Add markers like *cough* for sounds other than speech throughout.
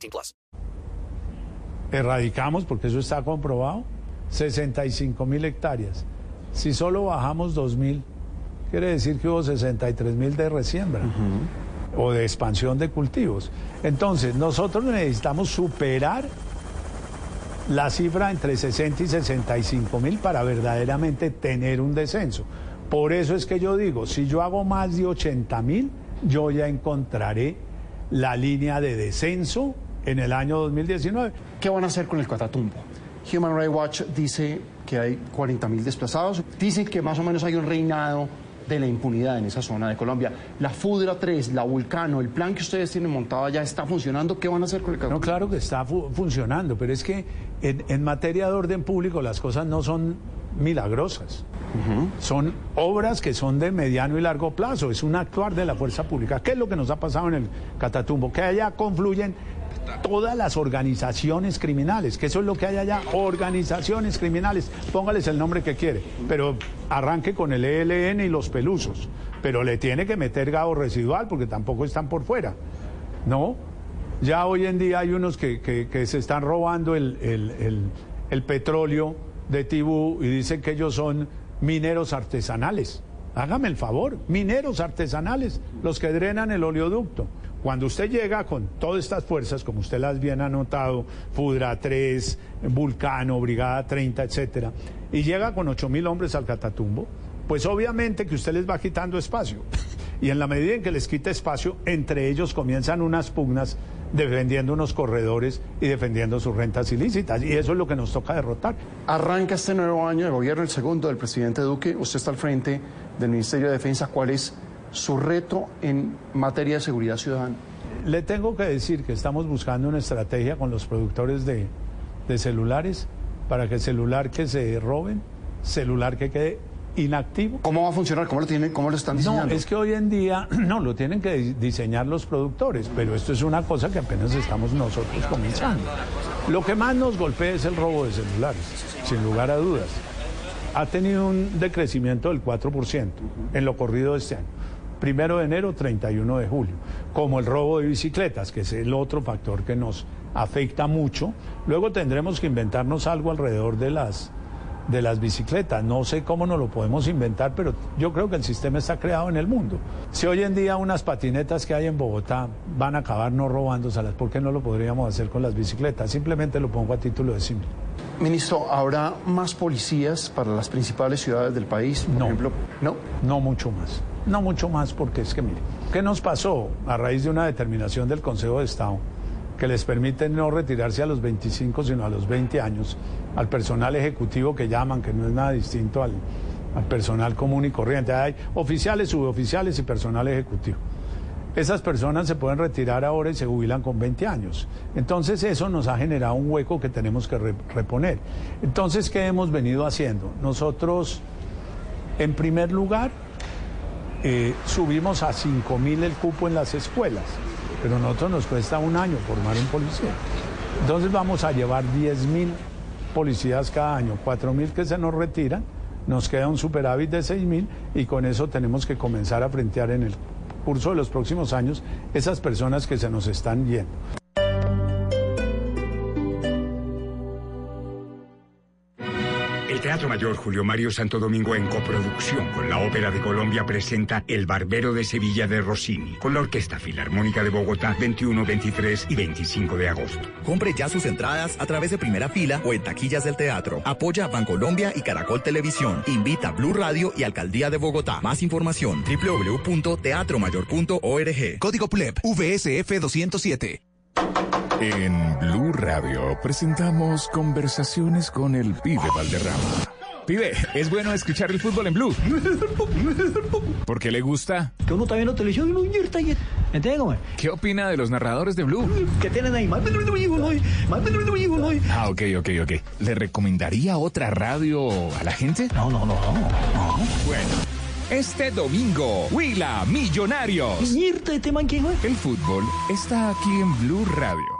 18 plus. Erradicamos, porque eso está comprobado, 65 mil hectáreas. Si solo bajamos 2 mil, quiere decir que hubo 63 mil de resiembra o de expansión de cultivos. Entonces, nosotros necesitamos superar la cifra entre 60 y 65 mil para verdaderamente tener un descenso. Por eso es que yo digo, si yo hago más de 80 mil, yo ya encontraré la línea de descenso en el año 2019. ¿Qué van a hacer con el Catatumbo? Human Rights Watch dice que hay 40.000 desplazados. Dicen que más o menos hay un reinado de la impunidad en esa zona de Colombia. La Fudra 3, la Vulcano, el plan que ustedes tienen montado ya está funcionando. ¿Qué van a hacer con el No, Catatumbo? claro que está fu- funcionando, pero es que en, en materia de orden público las cosas no son milagrosas. Son obras que son de mediano y largo plazo, es un actuar de la fuerza pública. ¿Qué es lo que nos ha pasado en el Catatumbo? Que allá confluyen todas las organizaciones criminales, que eso es lo que hay allá, organizaciones criminales, póngales el nombre que quiere, pero arranque con el ELN y los pelusos, pero le tiene que meter gado residual porque tampoco están por fuera, ¿no? Ya hoy en día hay unos que, que- se están robando el, el- el- el petróleo de Tibú y dicen que ellos son mineros artesanales. Hágame el favor, mineros artesanales, los que drenan el oleoducto. Cuando usted llega con todas estas fuerzas, como usted las bien ha notado, Fudra 3, Vulcano, Brigada 30, etcétera, y llega con 8 mil hombres al Catatumbo, pues obviamente que usted les va quitando espacio. *laughs* Y en la medida en que les quita espacio, entre ellos comienzan unas pugnas defendiendo unos corredores y defendiendo sus rentas ilícitas. Y eso es lo que nos toca derrotar. Arranca este nuevo año de gobierno, el segundo del presidente Duque. Usted está al frente del Ministerio de Defensa. ¿Cuál es su reto en materia de seguridad ciudadana? Le tengo que decir que estamos buscando una estrategia con los productores de, de celulares para que celular que se roben, celular que quede inactivo, ¿Cómo va a funcionar? ¿Cómo lo, tienen, cómo lo están No, diseñando? es que hoy en día *clears throat* no lo tienen que di- diseñar los productores, pero esto es una cosa que apenas estamos nosotros comenzando. Lo que más nos golpea es el robo de celulares, sin lugar a dudas. Ha tenido un decrecimiento del 4% en lo corrido de este año. Primero de enero, 31 de julio. Como el robo de bicicletas, que es el otro factor que nos afecta mucho. Luego tendremos que inventarnos algo alrededor de las de las bicicletas. No sé cómo nos lo podemos inventar, pero yo creo que el sistema está creado en el mundo. Si hoy en día unas patinetas que hay en Bogotá van a acabar no robándoselas, ¿por qué no lo podríamos hacer con las bicicletas? Simplemente lo pongo a título de simple. Ministro, ¿habrá más policías para las principales ciudades del país? Por No. ejemplo, no. No mucho más. No mucho más porque es que, mire, ¿qué nos pasó a raíz de una determinación del Consejo de Estado que les permite no retirarse a los 25, sino a los 20 años al personal ejecutivo que llaman, que no es nada distinto al, al personal común y corriente? Hay oficiales, suboficiales y personal ejecutivo. Esas personas se pueden retirar ahora y se jubilan con 20 años. Entonces eso nos ha generado un hueco que tenemos que re- reponer. Entonces, ¿qué hemos venido haciendo? Nosotros, en primer lugar, eh, subimos a 5 mil el cupo en las escuelas, pero a nosotros nos cuesta un año formar un policía. Entonces vamos a llevar 10 mil policías cada año, 4 mil que se nos retiran, nos queda un superávit de 6 mil y con eso tenemos que comenzar a frentear en el curso de los próximos años esas personas que se nos están yendo. Teatro Mayor Julio Mario Santo Domingo en coproducción con la Ópera de Colombia presenta El Barbero de Sevilla de Rossini con la Orquesta Filarmónica de Bogotá 21, 23 y 25 de agosto. Compre ya sus entradas a través de primera fila o en taquillas del teatro. Apoya Bancolombia y Caracol Televisión. Invita Blue Radio y Alcaldía de Bogotá. Más información www.teatromayor.org. Código PULEP, VSF 207. En Blue Radio presentamos conversaciones con el pibe Valderrama. Pibe, es bueno escuchar el fútbol en Blue. ¿Por qué le gusta? Que uno está viendo televisión ¿Entiendes? ¿Qué opina de los narradores de Blue? Que tienen ahí Ah, ok, ok, ok. ¿Le recomendaría otra radio a la gente? No, no, no, no. Bueno. Este domingo, Huila Millonarios. El fútbol está aquí en Blue Radio.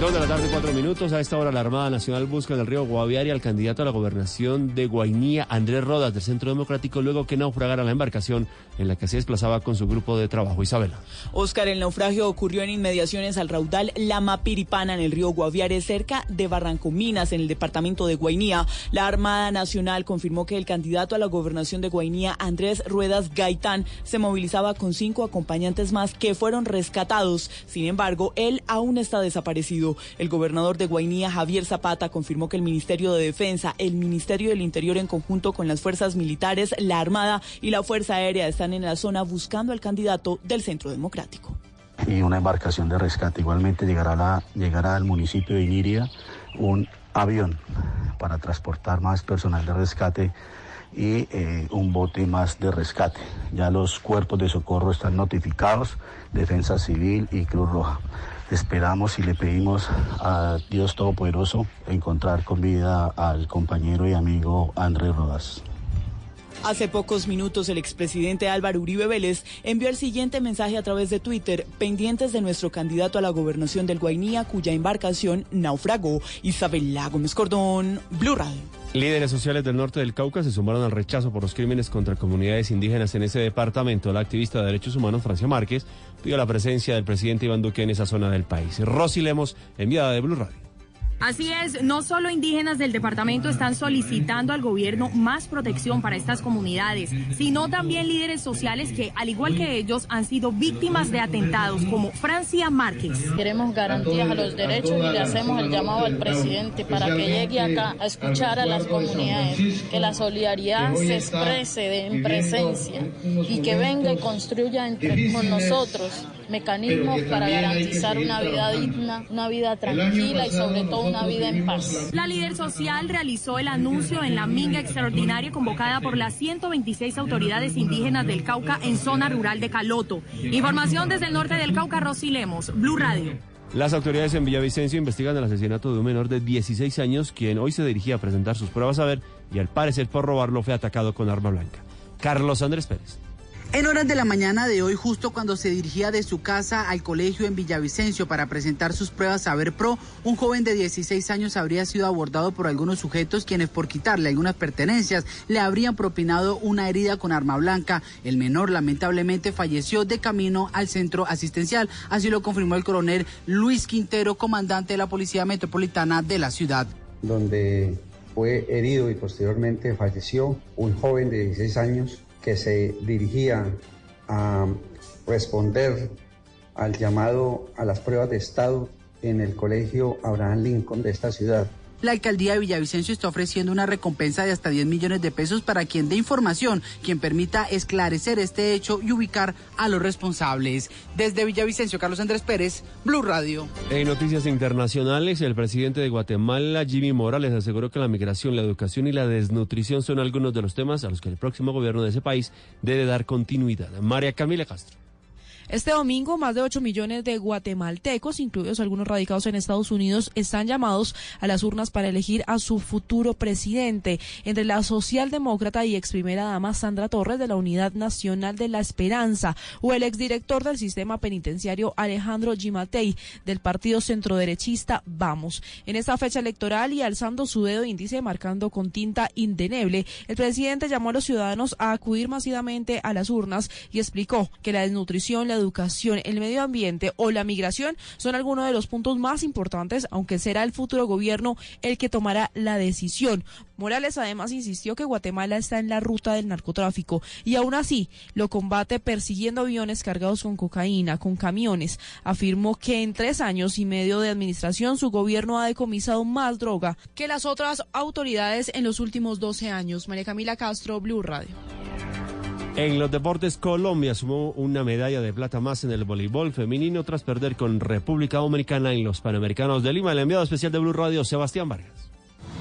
Dos de la tarde, cuatro minutos. A esta hora la Armada Nacional busca en el río Guaviare al candidato a la gobernación de Guainía, Andrés Rodas, del Centro Democrático, luego que naufragara la embarcación en la que se desplazaba con su grupo de trabajo. Isabela. Oscar, el naufragio ocurrió en inmediaciones al raudal Lama Piripana en el río Guaviare, cerca de Barranco Minas, en el departamento de Guainía. La Armada Nacional confirmó que el candidato a la gobernación de Guainía, Andrés Ruedas Gaitán, se movilizaba con cinco acompañantes más que fueron rescatados. Sin embargo, él aún está desaparecido. El gobernador de Guainía, Javier Zapata, confirmó que el Ministerio de Defensa, el Ministerio del Interior en conjunto con las fuerzas militares, la Armada y la Fuerza Aérea están en la zona buscando al candidato del Centro Democrático. Y una embarcación de rescate. Igualmente llegará, al municipio de Iniria un avión para transportar más personal de rescate y eh, un bote más de rescate. Ya los cuerpos de socorro están notificados, Defensa Civil y Cruz Roja. Esperamos y le pedimos a Dios Todopoderoso encontrar con vida al compañero y amigo Andrés Rodas. Hace pocos minutos el expresidente Álvaro Uribe Vélez envió el siguiente mensaje a través de Twitter, pendientes de nuestro candidato a la gobernación del Guainía, cuya embarcación naufragó. Isabel Gómez Cordón, Blue Radio. Líderes sociales del norte del Cauca se sumaron al rechazo por los crímenes contra comunidades indígenas en ese departamento. La activista de derechos humanos Francia Márquez pidió la presencia del presidente Iván Duque en esa zona del país. Rosy Lemos, enviada de Blue Radio. Así es, no solo indígenas del departamento están solicitando al gobierno más protección para estas comunidades, sino también líderes sociales que, al igual que ellos, han sido víctimas de atentados, como Francia Márquez. Queremos garantías a los derechos y le hacemos el llamado al presidente para que llegue acá a escuchar a las comunidades, que la solidaridad se exprese en presencia y que venga y construya entre con nosotros mecanismos para garantizar una vida digna, una vida tranquila y sobre todo una vida en paz. La líder social realizó el anuncio en la minga extraordinaria convocada por las 126 autoridades indígenas del Cauca en zona rural de Caloto. Información desde el norte del Cauca, Rosy Lemos, Blue Radio. Las autoridades en Villavicencio investigan el asesinato de un menor de 16 años, quien hoy se dirigía a presentar sus pruebas a ver y al parecer por robarlo fue atacado con arma blanca. Carlos Andrés Pérez. En horas de la mañana de hoy, justo cuando se dirigía de su casa al colegio en Villavicencio para presentar sus pruebas Saber Pro, un joven de 16 años habría sido abordado por algunos sujetos quienes por quitarle algunas pertenencias le habrían propinado una herida con arma blanca. El menor lamentablemente falleció de camino al centro asistencial, así lo confirmó el coronel Luis Quintero, comandante de la Policía Metropolitana de la ciudad. Donde fue herido y posteriormente falleció un joven de 16 años que se dirigía a responder al llamado a las pruebas de Estado en el colegio Abraham Lincoln de esta ciudad. La alcaldía de Villavicencio está ofreciendo una recompensa de hasta 10 millones de pesos para quien dé información, quien permita esclarecer este hecho y ubicar a los responsables. Desde Villavicencio, Carlos Andrés Pérez, Blue Radio. En noticias internacionales, el presidente de Guatemala, Jimmy Morales, aseguró que la migración, la educación y la desnutrición son algunos de los temas a los que el próximo gobierno de ese país debe dar continuidad. María Camila Castro. Este domingo, más de 8 millones de guatemaltecos, incluidos algunos radicados en Estados Unidos, están llamados a las urnas para elegir a su futuro presidente. Entre la socialdemócrata y ex primera dama Sandra Torres de la Unidad Nacional de la Esperanza o el exdirector del sistema penitenciario Alejandro Gimatei del partido centroderechista Vamos. En esta fecha electoral y alzando su dedo índice marcando con tinta indeneble, el presidente llamó a los ciudadanos a acudir masivamente a las urnas y explicó que la desnutrición, la educación, el medio ambiente o la migración son algunos de los puntos más importantes, aunque será el futuro gobierno el que tomará la decisión. Morales además insistió que Guatemala está en la ruta del narcotráfico y aún así lo combate persiguiendo aviones cargados con cocaína, con camiones. Afirmó que en tres años y medio de administración su gobierno ha decomisado más droga que las otras autoridades en los últimos 12 años. María Camila Castro, Blue Radio. En los deportes, Colombia sumó una medalla de plata más en el voleibol femenino tras perder con República Dominicana en los Panamericanos de Lima. El enviado especial de Blue Radio, Sebastián Vargas.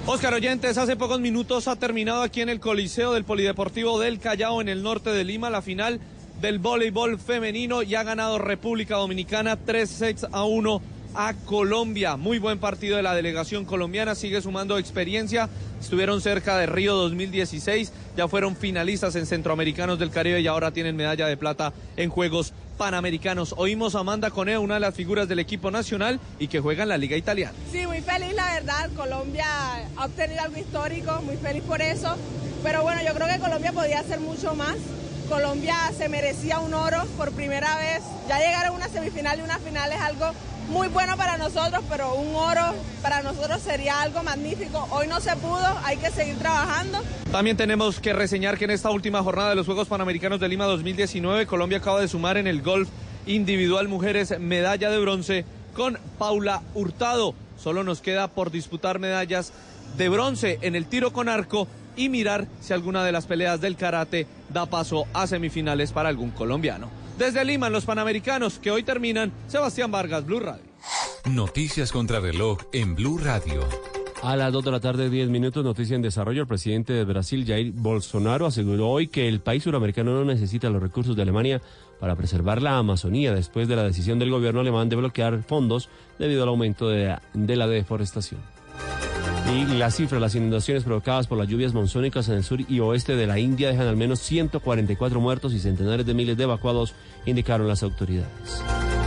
Oscar Oyentes, hace pocos minutos ha terminado aquí en el Coliseo del Polideportivo del Callao, en el norte de Lima, la final del voleibol femenino y ha ganado República Dominicana 3 sets a 1 a Colombia. Muy buen partido de la delegación colombiana, sigue sumando experiencia. Estuvieron cerca de Río 2016, ya fueron finalistas en Centroamericanos del Caribe y ahora tienen medalla de plata en Juegos Panamericanos. Oímos a Amanda Cone, una de las figuras del equipo nacional y que juega en la Liga Italiana. Sí, muy feliz, la verdad. Colombia ha obtenido algo histórico, muy feliz por eso. Pero bueno, yo creo que Colombia podía hacer mucho más. Colombia se merecía un oro por primera vez. Ya llegar a una semifinal y una final es algo muy bueno para nosotros, pero un oro para nosotros sería algo magnífico. Hoy no se pudo, hay que seguir trabajando. También tenemos que reseñar que en esta última jornada de los Juegos Panamericanos de Lima 2019, Colombia acaba de sumar en el golf individual mujeres medalla de bronce con Paula Hurtado. Solo nos queda por disputar medallas de bronce en el tiro con arco y mirar si alguna de las peleas del karate da paso a semifinales para algún colombiano. Desde Lima, en los Panamericanos, que hoy terminan, Sebastián Vargas, Blue Radio. Noticias contra reloj en Blue Radio. A las 2 de la tarde, 10 minutos, noticia en desarrollo. El presidente de Brasil, Jair Bolsonaro, aseguró hoy que el país suramericano no necesita los recursos de Alemania para preservar la Amazonía después de la decisión del gobierno alemán de bloquear fondos debido al aumento de, de la deforestación. Y las cifras, las inundaciones provocadas por las lluvias monzónicas en el sur y oeste de la India dejan al menos 144 muertos y centenares de miles de evacuados, indicaron las autoridades.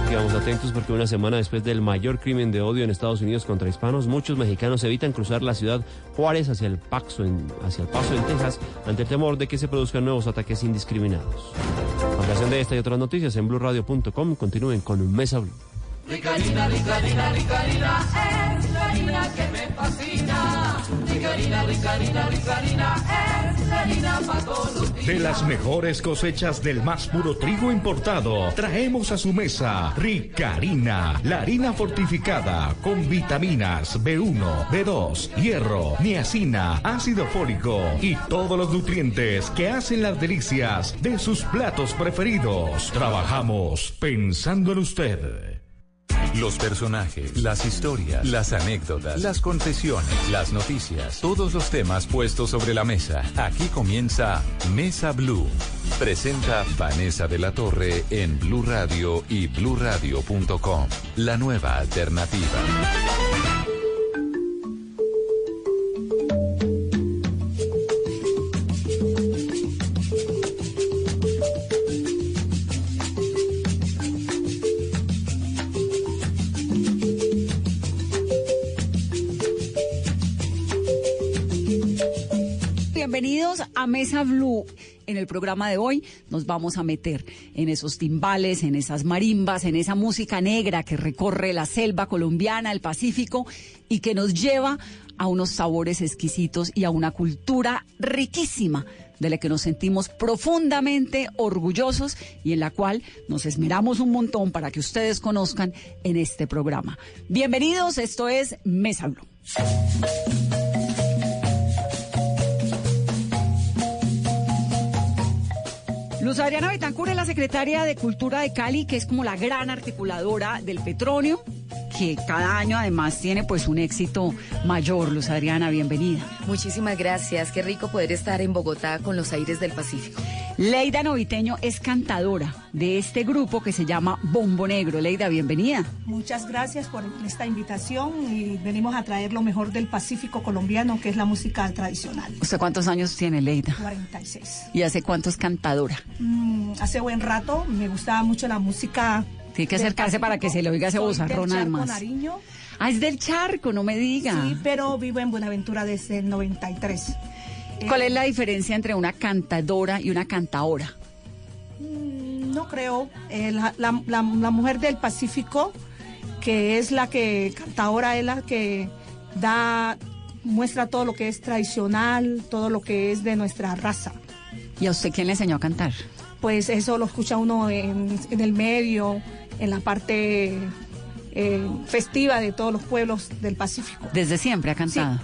Quedamos atentos porque una semana después del mayor crimen de odio en Estados Unidos contra hispanos, muchos mexicanos evitan cruzar la ciudad Juárez hacia el, Paso en, hacia el Paso en Texas ante el temor de que se produzcan nuevos ataques indiscriminados. Ampliación de esta y otras noticias en blueradio.com. Continúen con Mesa Blue. Ricarina, Ricarina, Ricarina, la harina harina. De las mejores cosechas del más puro trigo importado, traemos a su mesa Ricarina, la harina fortificada con vitaminas B1, B2, hierro, niacina, ácido fólico y todos los nutrientes que hacen las delicias de sus platos preferidos. Trabajamos pensando en usted. Los personajes, las historias, las anécdotas, las confesiones, las noticias, todos los temas puestos sobre la mesa. Aquí comienza Mesa Blue. Presenta Vanessa de la Torre en Blue Radio y bluradio.com. La nueva alternativa. A Mesa Blue. En el programa de hoy nos vamos a meter en esos timbales, en esas marimbas, en esa música negra que recorre la selva colombiana, el Pacífico y que nos lleva a unos sabores exquisitos y a una cultura riquísima de la que nos sentimos profundamente orgullosos y en la cual nos esmeramos un montón para que ustedes conozcan en este programa. Bienvenidos, esto es Mesa Blue. Luz Adriana Betancur es la secretaria de Cultura de Cali, que es como la gran articuladora del petróleo, que cada año además tiene pues un éxito mayor. Luz Adriana, bienvenida. Muchísimas gracias, qué rico poder estar en Bogotá con los aires del Pacífico. Leida Noviteño es cantadora de este grupo que se llama Bombo Negro. Leida, bienvenida. Muchas gracias por esta invitación y venimos a traer lo mejor del Pacífico colombiano, que es la música tradicional. ¿Usted cuántos años tiene, Leida? 46. ¿Y hace cuánto es cantadora? Mm, hace buen rato, me gustaba mucho la música. Tiene que acercarse para que se le oiga ese vozarrón además. Nariño. Ah, es del charco, no me diga. Sí, pero vivo en Buenaventura desde el 93. ¿Cuál es la diferencia entre una cantadora y una cantaora? Mm, No creo. Eh, la, la- la- la mujer del Pacífico, que es la que canta ahora, es la que da, muestra todo lo que es tradicional, todo lo que es de nuestra raza. ¿Y a usted quién le enseñó a cantar? Pues eso lo escucha uno en, en el medio, en la parte eh, festiva de todos los pueblos del Pacífico. Desde siempre ha cantado.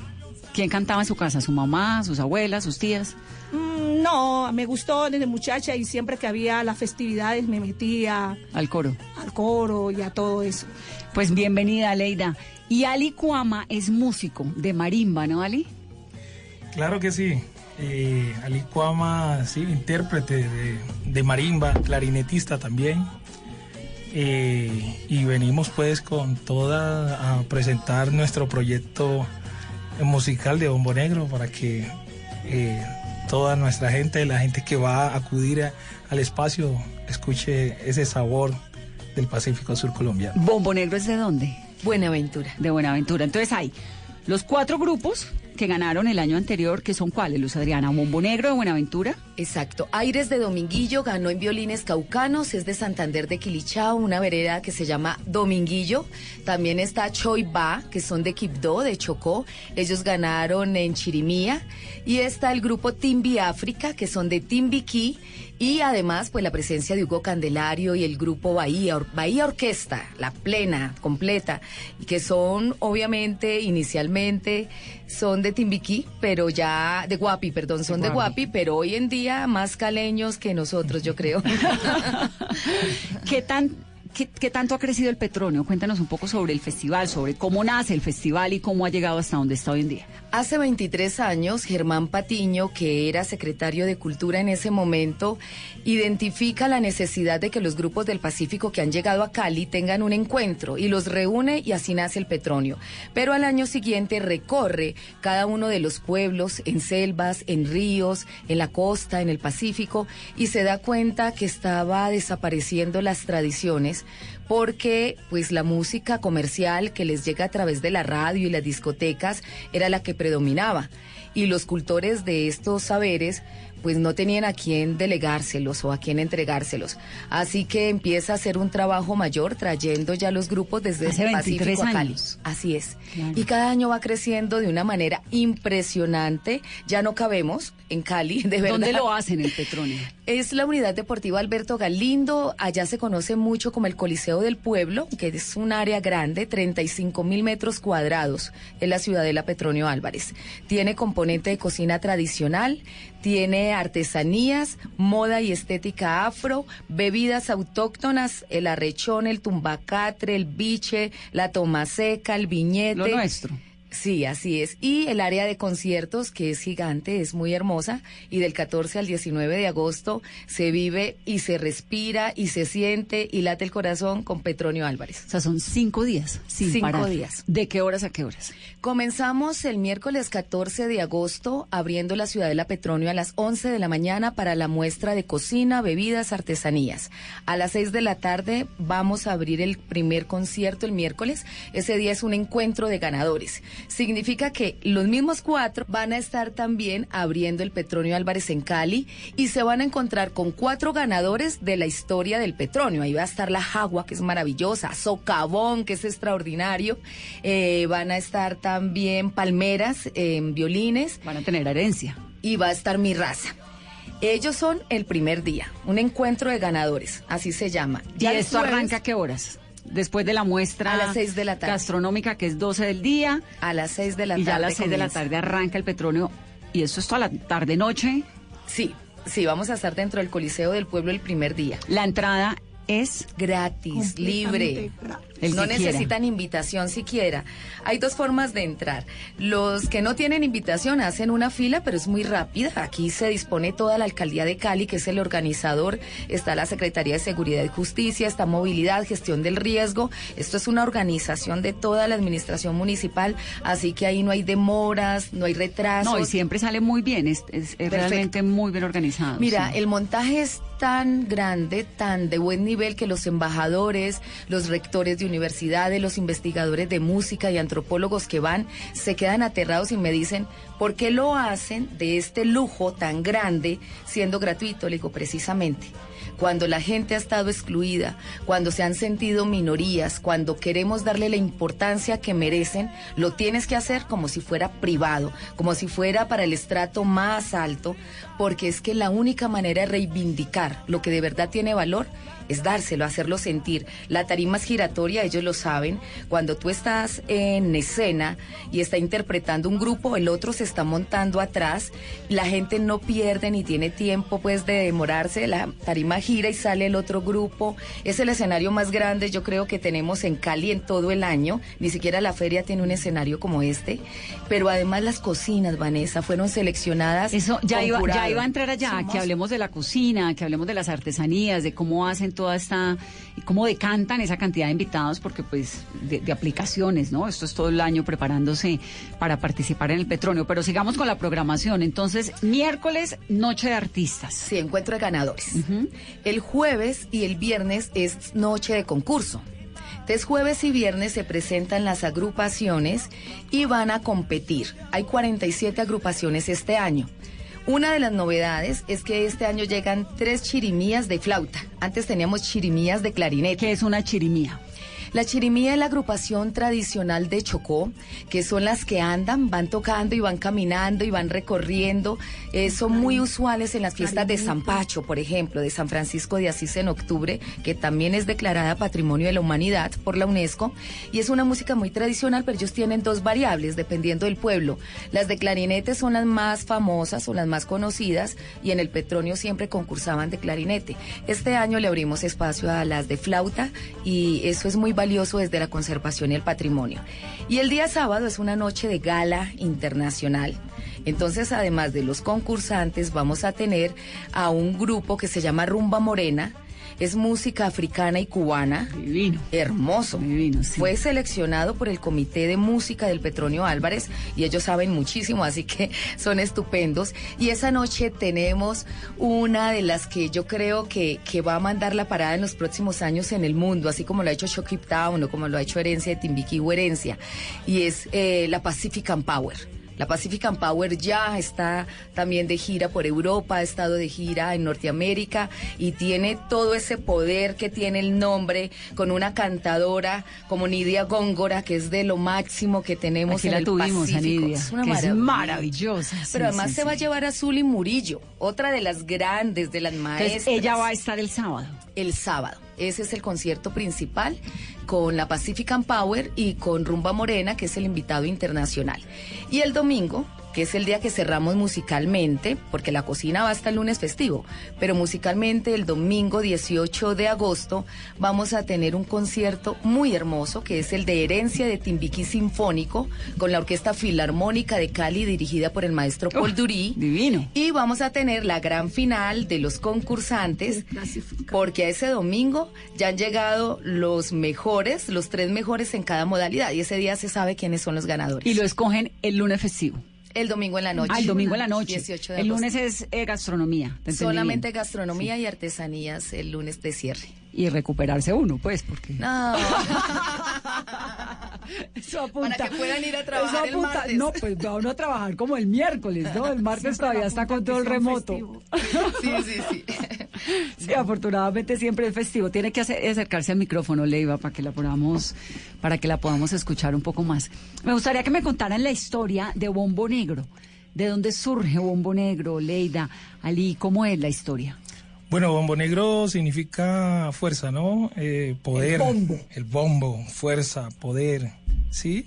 ¿Quién cantaba en su casa? ¿Su mamá, sus abuelas, sus tías? Mm, No, me gustó desde muchacha y siempre que había las festividades me metía Al coro. al coro y a todo eso. Pues bienvenida, Leida. Y Ali Cuama es músico de marimba, ¿no, Ali? Claro que sí. Eh, Ali Cuama, sí, intérprete de, de marimba, clarinetista también. Eh, y venimos pues con toda a presentar nuestro proyecto musical de Bombo Negro para que eh, toda nuestra gente, la gente que va a acudir a- al espacio, escuche ese sabor del Pacífico Sur colombiano. ¿Bombo Negro es de dónde? Buenaventura. De Buenaventura. Entonces hay los cuatro grupos que ganaron el año anterior, que son cuáles, Luz Adriana? Bombo Negro de Buenaventura. Exacto. Aires de Dominguillo ganó en violines caucanos, es de Santander de Quilichao, una vereda que se llama Dominguillo. También está Choiba, que son de Quibdó, de Chocó. Ellos ganaron en Chirimía. Y está el grupo Timbi África, que son de Timbiquí. Y además, pues la presencia de Hugo Candelario y el grupo Bahía, Or- Bahía Orquesta, la plena, completa, y que son obviamente inicialmente son de Timbiquí, pero ya de Guapi, perdón, son de Guapi. Guapi, pero hoy en día más caleños que nosotros, yo creo. *laughs* ¿Qué, tan, qué, tanto ha crecido el Petronio? Cuéntanos un poco sobre el festival, sobre cómo nace el festival y cómo ha llegado hasta donde está hoy en día. Hace 23 años, Germán Patiño, que era secretario de Cultura en ese momento, identifica la necesidad de que los grupos del Pacífico que han llegado a Cali tengan un encuentro y los reúne y así nace el Petronio. Pero al año siguiente recorre cada uno de los pueblos en selvas, en ríos, en la costa, en el Pacífico y se da cuenta que estaba desapareciendo las tradiciones porque pues la música comercial que les llega a través de la radio y las discotecas era la que predominaba. Y los cultores de estos saberes pues no tenían a quién delegárselos o a quién entregárselos. Así que empieza a hacer un trabajo mayor trayendo ya los grupos desde Hace el 23 Pacífico a Cali. años. Así es. Claro. Y cada año va creciendo de una manera impresionante. Ya no cabemos en Cali, *laughs* de verdad. ¿Dónde lo hacen el Petronio? Es la unidad deportiva Alberto Galindo. Allá se conoce mucho como el Coliseo del Pueblo, que es un área grande, 35 mil metros cuadrados, en la ciudadela Petronio Álvarez. Tiene componente de cocina tradicional, tiene artesanías, moda y estética afro, bebidas autóctonas, el arrechón, el tumbacatre, el biche, la toma seca, el viñete. Nuestro. Sí, así es. Y el área de conciertos, que es gigante, es muy hermosa, y del 14 al 19 de agosto se vive y se respira y se siente y late el corazón con Petronio Álvarez. O sea, son cinco días sin Cinco parar. días. ¿De qué horas a qué horas? Comenzamos el miércoles 14 de agosto abriendo la Ciudadela Petronio a las 11 de la mañana para la muestra de cocina, bebidas, artesanías. A las 6 de la tarde vamos a abrir el primer concierto el miércoles. Ese día es un encuentro de ganadores. Significa que los mismos cuatro van a estar también abriendo el Petronio Álvarez en Cali y se van a encontrar con cuatro ganadores de la historia del Petronio. Ahí va a estar la Jagua, que es maravillosa, Socavón, que es extraordinario. Eh, van a estar también Palmeras en violines. Van a tener herencia. Y va a estar mi raza. Ellos son el primer día, un encuentro de ganadores, así se llama. ¿Y esto jueves- arranca a qué horas? Después de la muestra A las seis de la tarde. gastronómica, que es 12 del día. A las 6 de la y tarde. ya a las 6 de la comienza. tarde arranca el Petronio. Y eso es toda la tarde-noche. Sí, sí, vamos a estar dentro del Coliseo del Pueblo el primer día. La entrada es gratis, libre. El no quiera. necesitan invitación siquiera. Hay dos formas de entrar. Los que no tienen invitación hacen una fila, pero es muy rápida. Aquí se dispone toda la alcaldía de Cali, que es el organizador. Está la Secretaría de Seguridad y Justicia, está Movilidad, Gestión del Riesgo. Esto es una organización de toda la administración municipal, así que ahí no hay demoras, no hay retrasos. No, y siempre sale muy bien. Es, es- es realmente muy bien organizado. Mira, sí. el montaje es tan grande, tan de buen nivel que los embajadores, los rectores de universidades, los investigadores de música y antropólogos que van se quedan aterrados y me dicen, ¿Por qué lo hacen de este lujo tan grande siendo gratuito? Le digo, precisamente cuando la gente ha estado excluida, cuando se han sentido minorías, cuando queremos darle la importancia que merecen, lo tienes que hacer como si fuera privado, como si fuera para el estrato más alto, porque es que la única manera de reivindicar lo que de verdad tiene valor es dárselo, hacerlo sentir. La tarima es giratoria, ellos lo saben. Cuando tú estás en escena y está interpretando un grupo, el otro se está montando atrás, la gente no pierde ni tiene tiempo pues de demorarse, la tarima gira y sale el otro grupo. Es el escenario más grande, yo creo que tenemos en Cali en todo el año, ni siquiera la feria tiene un escenario como este, pero además las cocinas, Vanessa, fueron seleccionadas. Eso ya iba, ya jurado. iba a entrar allá, que hablemos de la cocina, que hablemos de las artesanías, de cómo hacen toda esta, y cómo decantan esa cantidad de invitados, porque pues de, de aplicaciones, ¿no? Esto es todo el año preparándose para participar en el Petronio. Pero sigamos con la programación. Entonces, miércoles, noche de artistas. Sí, encuentro de ganadores. El jueves y el viernes es noche de concurso. Entonces, jueves y viernes se presentan las agrupaciones y van a competir. Hay 47 agrupaciones este año. Una de las novedades es que este año llegan tres chirimías de flauta. Antes teníamos chirimías de clarinete. ¿Qué es una chirimía? La chirimía es la agrupación tradicional de Chocó, que son las que andan, van tocando y van caminando y van recorriendo. Eh, son muy usuales en las fiestas de San Pacho, por ejemplo, de San Francisco de Asís en octubre, que también es declarada Patrimonio de la Humanidad por la UNESCO. Y es una música muy tradicional, pero ellos tienen dos variables dependiendo del pueblo. Las de clarinete son las más famosas o las más conocidas y en el Petronio siempre concursaban de clarinete. Este año le abrimos espacio a las de flauta y eso es muy valioso desde la conservación y el patrimonio. Y el día sábado es una noche de gala internacional. Entonces, además de los concursantes, vamos a tener a un grupo que se llama Rumba Morena. Es música africana y cubana. Divino. Hermoso. Divino, sí. Fue seleccionado por el Comité de Música del Petronio Álvarez y ellos saben muchísimo, así que *laughs* son estupendos. Y esa noche tenemos una de las que yo creo que, que va a mandar la parada en los próximos años en el mundo, así como lo ha hecho Shock Town o como lo ha hecho Herencia de Timbiquí o Herencia, y es eh, la Pacifican Power. La Pacific Power ya está también de gira por Europa, ha estado de gira en Norteamérica y tiene todo ese poder que tiene el nombre con una cantadora como Nidia Góngora, que es de lo máximo que tenemos Aquí en la el tuvimos, a Pacífico. Nidia, Es una que es maravillosa, sí, Pero además sí, se va a llevar a Zuli Murillo, otra de las grandes, de las maestras. Entonces, ella va a estar el sábado. El sábado. Ese es el concierto principal con la Pacifican Power y con Rumba Morena, que es el invitado internacional. Y el domingo, que es el día que cerramos musicalmente, porque la cocina va hasta el lunes festivo, pero musicalmente el domingo 18 de agosto vamos a tener un concierto muy hermoso, que es el de Herencia de Timbiquí Sinfónico, con la Orquesta Filarmónica de Cali, dirigida por el maestro Paul Durí. Divino. Y vamos a tener la gran final de los concursantes, porque a ese domingo ya han llegado los mejores, los tres mejores en cada modalidad, y ese día se sabe quiénes son los ganadores. Y lo escogen el lunes festivo. El domingo en la noche. Ah, el domingo en la noche. 18 de el lunes es eh, gastronomía. ¿te entendí Solamente bien? gastronomía y artesanías el lunes de cierre. Y recuperarse uno, pues, porque. No. *laughs* Eso apunta. Para que puedan ir a trabajar el martes. No, pues va uno a trabajar como el miércoles, ¿no? El martes todavía está con todo el remoto. Sí, sí, sí. *laughs* Sí, afortunadamente siempre es festivo. Tiene que acercarse al micrófono, Leiva, para que la podamos, para que la podamos escuchar un poco más. Me gustaría que me contaran la historia de Bombo Negro. ¿De dónde surge Bombo Negro, Leida, Ali? ¿Cómo es la historia? Bueno, bombo negro significa fuerza, ¿no? Eh, poder. El bombo. El bombo, fuerza, poder, ¿sí?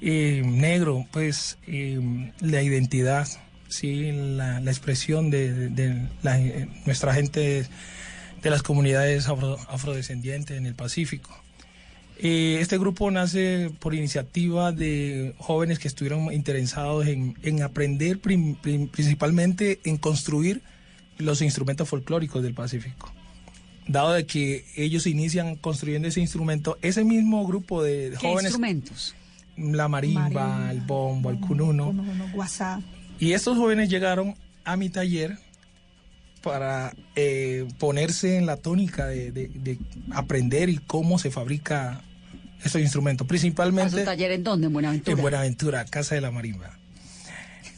Eh, negro, pues eh, la identidad, ¿sí? La, la expresión de, de- de la- eh, nuestra gente de las comunidades afro- afrodescendientes en el Pacífico. Eh, este grupo nace por iniciativa de jóvenes que estuvieron interesados en, en aprender prim- prim- principalmente en construir los instrumentos folclóricos del Pacífico. Dado de que ellos inician construyendo ese instrumento, ese mismo grupo de ¿Qué jóvenes, instrumentos? la marimba, Marimba, el bombo, el cununo, Uno, uno, WhatsApp. Y estos jóvenes llegaron a mi taller para eh, ponerse en la tónica de, de- de aprender y cómo se fabrica estos instrumentos, ¿A su principalmente taller en dónde? En Buenaventura. en Buenaventura, Casa de la Marimba.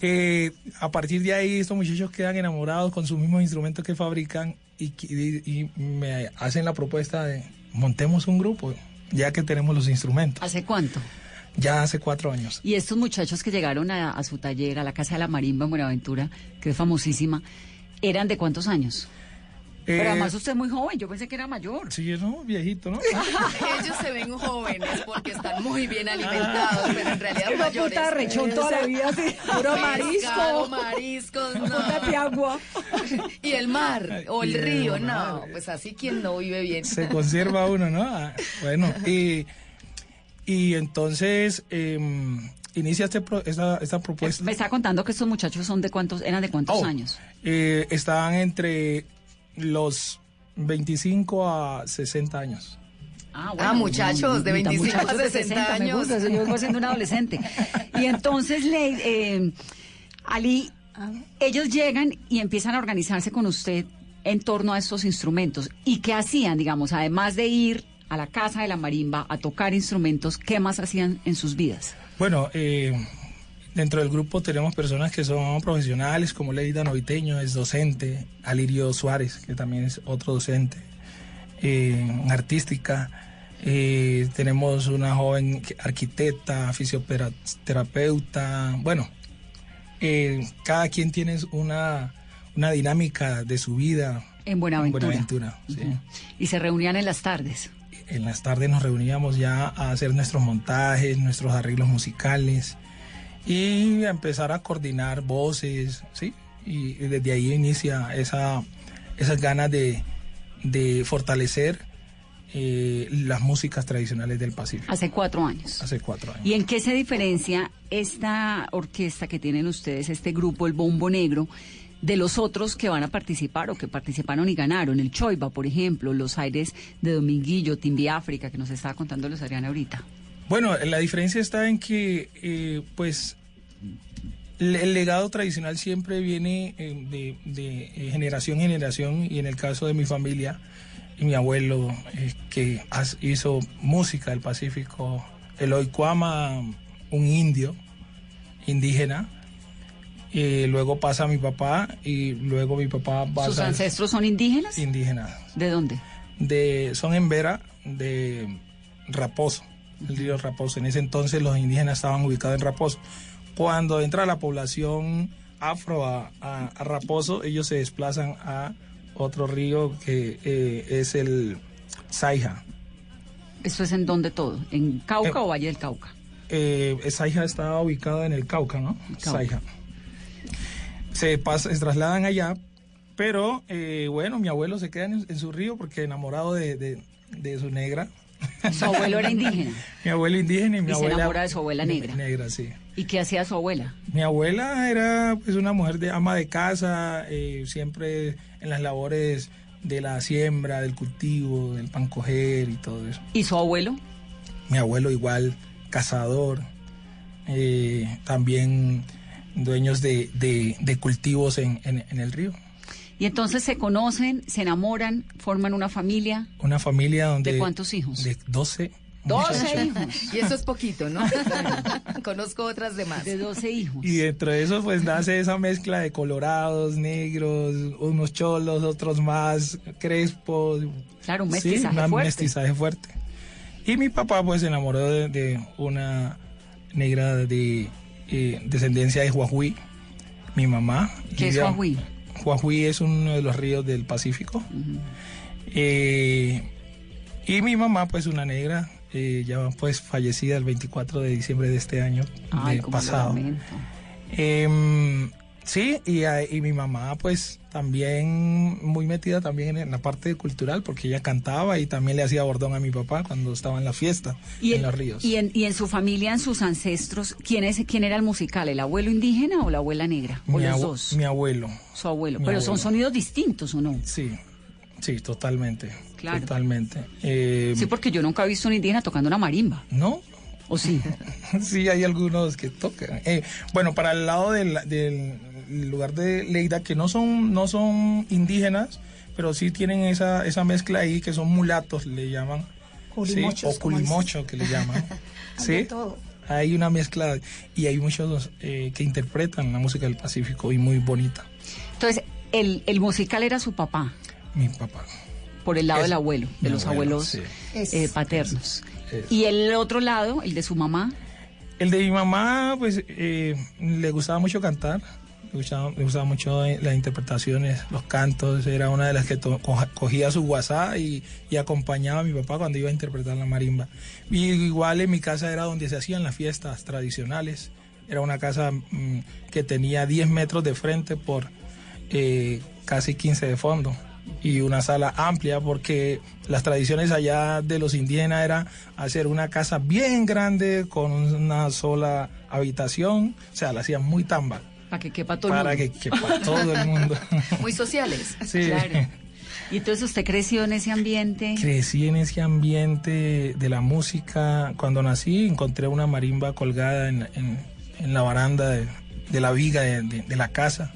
Eh, a partir de ahí, estos muchachos quedan enamorados con sus mismos instrumentos que fabrican y, y- y me hacen la propuesta de montemos un grupo, ya que tenemos los instrumentos. ¿Hace cuánto? Ya hace cuatro años. Y estos muchachos que llegaron a, a su taller, a la Casa de la Marimba en Buenaventura, que es famosísima, ¿eran de cuántos años? Pero Eh, además usted es muy joven, yo pensé que era mayor. Sí, no, viejito, ¿no? *laughs* Ellos se ven jóvenes porque están muy bien alimentados, pero en realidad mayores. puta, rechón toda la vida, así, *laughs* puro marisco. mariscos, Puta no. piagua. Y el mar o el Y río, no, pues así quien no vive bien. se conserva uno, ¿no? Ah, Bueno, y, y entonces em, inicia este pro- esta, esta propuesta. Me está contando que estos muchachos son de cuántos, eran de cuántos Oh, años. eh, estaban entre los 25 a 60 años. Ah, Ah, muchachos, de ni tan 25 a muchachos de 60 me años. gusta, eso yo vengo siendo un adolescente. Y entonces, le, eh, Ali, ellos llegan y empiezan a organizarse con usted en torno a estos instrumentos. ¿Y qué hacían, digamos, además de ir a la casa de la marimba a tocar instrumentos, qué más hacían en sus vidas? Bueno, eh, dentro del grupo tenemos personas que son profesionales, como Leida Noviteño, es docente, Alirio Suárez, que también es otro docente, eh, en artística. eh, tenemos una joven arquitecta, fisioterapeuta. Bueno, eh, cada quien tiene una, una dinámica de su vida. En Buenaventura. Buenaventura, sí. Y se reunían en las tardes. En las tardes nos reuníamos ya a hacer nuestros montajes, nuestros arreglos musicales y a empezar a coordinar voces, ¿sí? Y desde ahí inicia esa, esas ganas de, de fortalecer eh, las músicas tradicionales del Pacífico. Hace cuatro años. Hace cuatro años. ¿Y en qué se diferencia esta orquesta que tienen ustedes, este grupo, el Bombo Negro, de los otros que van a participar o que participaron y ganaron? El Choiba, por ejemplo, los aires de Dominguillo, Timbi África, que nos estaba contando los Ariana ahorita. Bueno, la diferencia está en que, eh, pues, el, el legado tradicional siempre viene eh, de, de, eh, generación en generación y en el caso de mi familia mi abuelo eh, que hizo música del Pacífico, Eloy Cuama, un indio indígena, eh, luego pasa mi papá y luego mi papá pasa ¿Sus ancestros son indígenas? indígenas ¿De dónde? de son en Vera de Raposo, el río Raposo. En ese entonces los indígenas estaban ubicados en Raposo. Cuando entra la población afro a, a- a Raposo, ellos se desplazan a otro río que eh, es el Saija. ¿Esto es en dónde todo? ¿En Cauca Eh, o Valle del Cauca? Eh, Saija está ubicada en el Cauca, ¿no? Cauca. Saija. Se, pasa, se trasladan allá, pero eh, bueno, mi abuelo se queda en, en su río porque enamorado de, de- de su negra. Su abuelo era indígena. *laughs* Mi abuelo indígena y mi Y se abuela. enamora de su abuela negra. Negra, sí. ¿Y qué hacía su abuela? Mi abuela era pues una mujer de ama de casa, eh, siempre en las labores de la siembra, del cultivo, del pan coger y todo eso. ¿Y su abuelo? Mi abuelo igual, cazador, eh, también dueños de, de- de cultivos en, en- en el río. Y entonces se conocen, se enamoran, forman una familia. Una familia donde... ¿De cuántos hijos? De 12. 12 hijos. *laughs* Y eso es poquito, ¿no? *laughs* Conozco otras de más. De 12 hijos. Y dentro de eso pues nace esa mezcla de colorados, negros, unos cholos, otros más crespos. Claro, un Sí, mestizaje un fuerte. mestizaje fuerte. Y mi papá pues se enamoró de, de una negra de eh, descendencia de Huajuí, mi mamá. ¿Qué es? Huajuí es uno de los ríos del Pacífico. Eh, y mi mamá pues una negra, eh, ya pues fallecida el 24 de diciembre de este año Ay, de cómo lo pasado. lamento. Sí, y, a- y mi mamá pues también muy metida también en la parte cultural porque ella cantaba y también le hacía bordón a mi papá cuando estaba en la fiesta Y en en, los ríos. y, en, y en su familia, en sus ancestros, ¿quién, es, ¿quién era el musical? ¿El abuelo indígena o la abuela negra? ¿O mi, los dos? mi abuelo. Su abuelo. mi Pero son sonidos distintos, ¿o no? Sí, sí, totalmente. Claro. Totalmente. Eh, Sí, porque yo nunca he visto un indígena tocando una marimba. ¿No? ¿O sí? *laughs* sí, hay algunos que tocan. Eh, bueno, para el lado del, del lugar de Leida, que no son, no son indígenas, pero sí tienen esa, esa mezcla ahí, que son mulatos, le llaman. Culimochos, Sí, o culimocho, que le llaman. *laughs* Sí. todo. hay una mezcla y hay muchos eh, que interpretan la música del Pacífico y muy bonita. Entonces, el, el musical era su papá. Mi papá. Por el lado del abuelo, de los abuelo, abuelos sí. eh, paternos. Es- Y el otro lado, el de su mamá. El de mi mamá, pues eh, le gustaba mucho cantar, le gustaba, mucho las interpretaciones, los cantos, era una de las que cogía su WhatsApp y, y acompañaba a mi papá cuando iba a interpretar la marimba. Y igual en mi casa era donde se hacían las fiestas tradicionales, era una casa mm, que tenía 10 metros de frente por eh, casi 15 de fondo y una sala amplia porque las tradiciones allá de los indígenas era hacer una casa bien grande con una sola habitación, o sea, la hacían muy tamba Para que quepa todo el para mundo. que quepa todo el mundo. *laughs* Muy sociales. Sí. Claro. *laughs* Y entonces usted creció en ese ambiente. Crecí en ese ambiente de la música. Cuando nací encontré una marimba colgada en, en- en la baranda de, de la viga de, de- de la casa.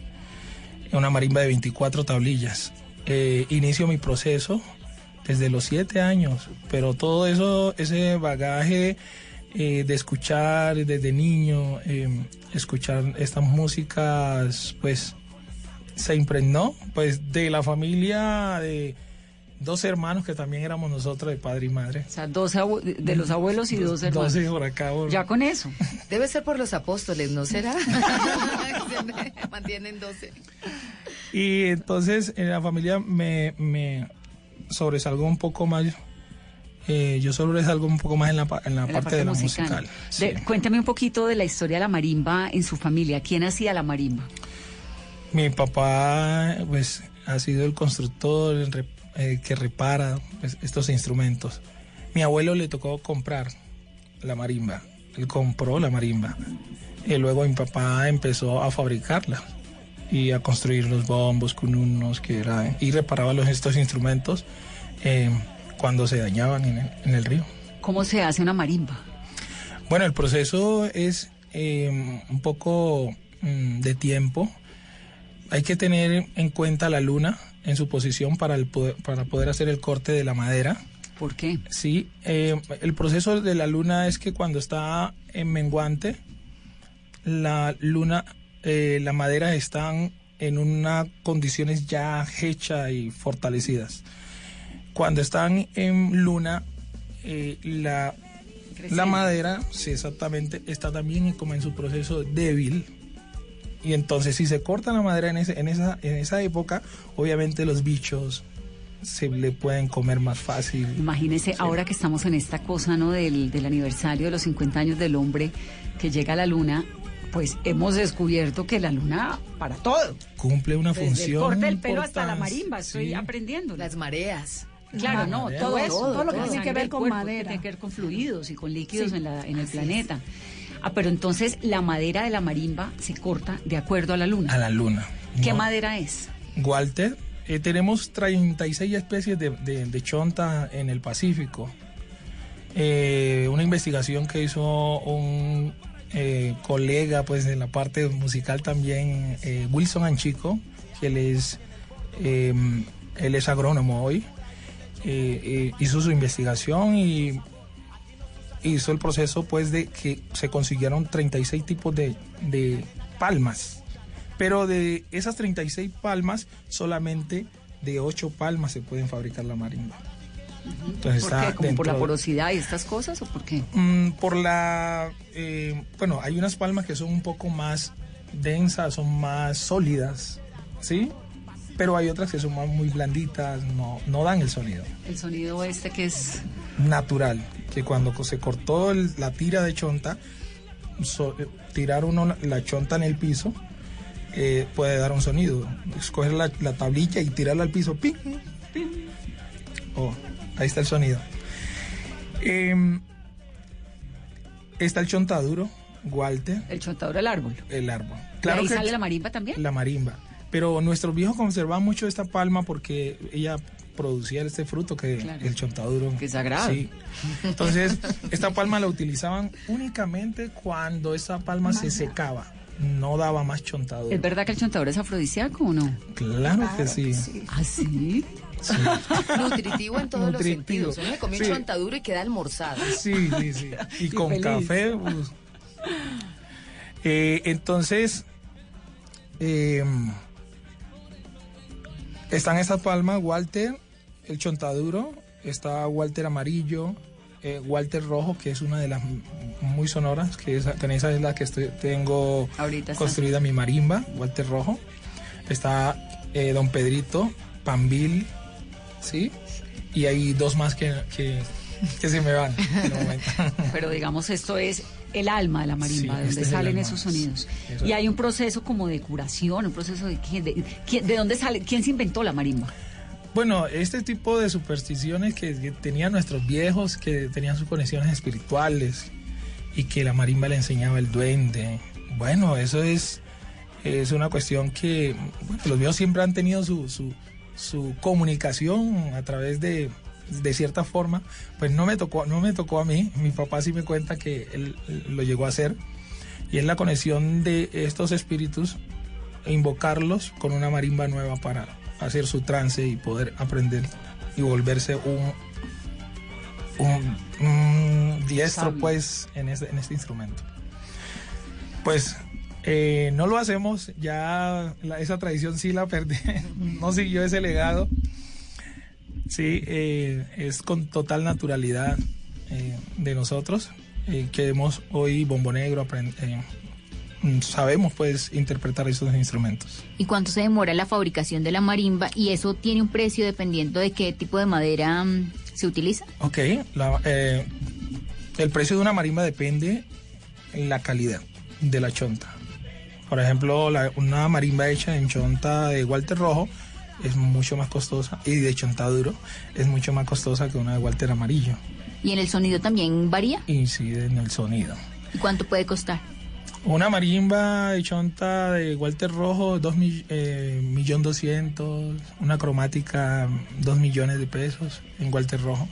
Una marimba de 24 tablillas. Eh, inicio mi proceso desde los 7 años, pero todo eso, ese bagaje eh, de escuchar desde niño, eh, escuchar estas músicas, pues se impregnó pues de la familia de dos hermanos que también éramos nosotros de padre y madre. O sea, dos de los abuelos y dos hermanos. Dos por acá. por- Ya con eso. Debe ser por los apóstoles, ¿no será? *laughs* Siempre mantienen 12. Y entonces en la familia me, me sobresalgo un poco más. Eh, yo sobresalgo un poco más en la, en la en la parte, de la musical. De- cuéntame un poquito de la historia de la marimba en su familia. ¿Quién hacía la marimba? Mi papá pues ha sido el constructor el eh, que repara pues, estos instrumentos. Mi abuelo le tocó comprar la marimba. Él compró la marimba. Y luego mi papá empezó a fabricarla y a construir los bombos, cununos, que era, y reparaba los, estos instrumentos eh, cuando se dañaban en el, en el río. ¿Cómo se hace una marimba? Bueno, el proceso es eh, un poco mm, de tiempo. Hay que tener en cuenta la luna en su posición para, el poder, para poder hacer el corte de la madera. ¿Por qué? Sí, eh, el proceso de la luna es que cuando está en menguante, la luna, eh, la madera están en unas condiciones ya hechas y fortalecidas. Cuando están en luna, eh, la, la madera, sí, exactamente, está también como en su proceso débil. Y entonces si se corta la madera en, ese, en, esa, en esa época, obviamente los bichos se le pueden comer más fácil. Imagínese, ahora que estamos en esta cosa, ¿no? Del, del aniversario de los 50 años del hombre que llega a la luna, pues hemos descubierto que la luna para todo. Cumple una Desde el función. corte del pelo hasta la marimba, estoy sí. aprendiendo. Las mareas. Claro, no, todo eso, Todo, todo, lo que tiene que ver con cuerpo, madera, tiene que ver con fluidos y con líquidos Sí, en, la, en el planeta. Ah, pero entonces la madera de la marimba se corta de acuerdo a la luna. A la luna. ¿Qué No. madera es? Walter, eh, tenemos 36 especies de, de- de chonta en el Pacífico. Eh, una investigación que hizo un eh, colega pues en la parte musical también, eh, Wilson Anchico, que él es, eh, él es agrónomo hoy. Eh, eh, hizo su investigación y hizo el proceso pues de que se consiguieron 36 tipos de, de palmas. Pero de esas 36 palmas, solamente de 8 palmas se pueden fabricar la marimba. Entonces ¿Por está qué? ¿Como por la porosidad y estas cosas o por qué? Mm, por la... eh, bueno, hay unas palmas que son un poco más densas, son más sólidas, ¿sí? Pero hay otras que son más muy blanditas, no, no dan el sonido El sonido este que es... natural, que cuando se cortó el- la tira de chonta, so- tirar uno la, chonta en el piso, eh, puede dar un sonido. Escoger la, la tablilla y tirarla al piso, ¡ping! ¡ping! Oh, ahí está el sonido. Em, está el chontaduro, Walter, El chontador del árbol. el árbol. ¿Y ahí que sale la marimba también? la marimba. Pero nuestros viejos conservaban mucho esta palma porque ella producía este fruto que Claro. el chontaduro. Que es sagrado. Sí. Entonces, esta palma la utilizaban únicamente cuando esa palma se secaba. No daba más chontaduro. ¿Es verdad que el chontador es afrodisíaco o no? Claro que sí. ¿Ah, sí? Nutritivo en todos Nutritivo. los sentidos. Uno le come Sí. un chontaduro y queda almorzado. Sí, sí, sí. *laughs* Y con feliz. café, pues, Eh, entonces, eh, están esas palmas, Walter, el chontaduro, está Walter amarillo, eh, Walter rojo, que es una de las muy sonoras, que esa, con esa es la que estoy- tengo Ahorita está. construida mi marimba, Walter rojo. Está eh, Don Pedrito, Pambil, ¿sí? Y hay dos más que, que, que se me van. en el momento. *laughs* Pero digamos, esto es el alma de la marimba, Sí, de donde este salen esos sonidos. Eso Y hay un proceso como de curación, un proceso de, ¿quién- de, de dónde sale, quién se inventó la marimba. Bueno, este tipo de supersticiones que, que tenían nuestros viejos, que tenían sus conexiones espirituales y que la marimba le enseñaba el duende. Bueno, eso es, es una cuestión que bueno, los viejos siempre han tenido su, su, su comunicación a través de, de cierta forma. Pues no me tocó, no me tocó a mí. Mi papá sí me cuenta que él, él lo llegó a hacer. Y es la conexión de estos espíritus invocarlos con una marimba nueva para hacer su trance y poder aprender y volverse un, un, un diestro pues en este, en este instrumento. Pues eh, no lo hacemos, ya la- esa tradición sí la perdí, *laughs* no siguió ese legado. Sí, eh, es con total naturalidad eh, de nosotros eh, que hemos hoy Bombo Negro, eh, mm, sabemos pues interpretar esos instrumentos. ¿Y cuánto se demora la fabricación de la marimba? Y eso tiene un precio dependiendo de qué tipo de madera mm, se utiliza. Ok, la- eh, el precio de una marimba depende en la calidad de la chonta. Por ejemplo, la- una marimba hecha en chonta de Walter Rojo es mucho más costosa y de chonta duro es mucho más costosa que una de Walter Amarillo. ¿Y en el sonido también varía? Incide en el sonido. ¿Y cuánto puede costar? Una marimba de chonta de Walter Rojo, dos mi- eh, millón doscientos. Una cromática, dos millones de pesos en Walter Rojo.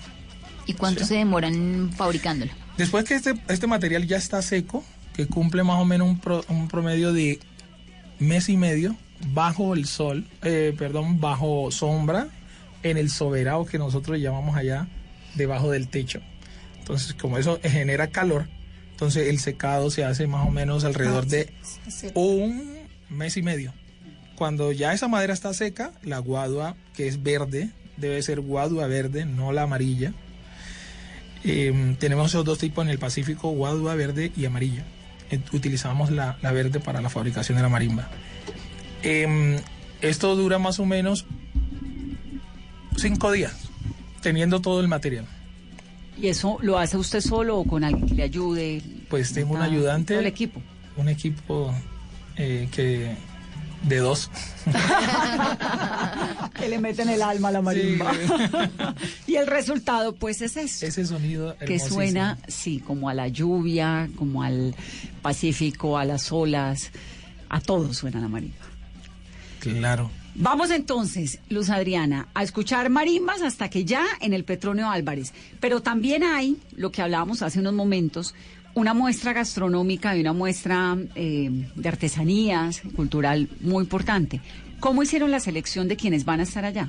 ¿Y cuánto Sí. se demoran fabricándola? Después que este, este material ya está seco, que cumple más o menos un, pro- un promedio de mes y medio bajo el sol, eh, perdón, bajo sombra, en el soberano que nosotros llamamos allá, debajo del techo. Entonces, como eso genera calor, entonces el secado se hace más o menos alrededor de un mes y medio. Cuando ya esa madera está seca, la guadua, que es verde, debe ser guadua verde, no la amarilla. Eh, tenemos esos dos tipos en el Pacífico, guadua verde y amarilla. Eh, utilizamos la, la verde para la fabricación de la marimba. Em, esto dura más o menos cinco días, teniendo todo el material. ¿Y eso lo hace usted solo o con alguien que le ayude? Pues tengo un ayudante. todo el equipo. Un equipo eh, que de dos. *laughs* que le meten el alma a la marimba. *laughs* y el resultado, pues, es eso. Ese sonido que suena, sí, como a la lluvia, como al Pacífico, a las olas, a todo suena la marimba. Claro. Vamos entonces, Luz Adriana, a escuchar marimbas hasta que ya en el Petronio Álvarez. Pero también hay, lo que hablábamos hace unos momentos, una muestra gastronómica y una muestra eh, de artesanías cultural muy importante. ¿Cómo hicieron la selección de quienes van a estar allá?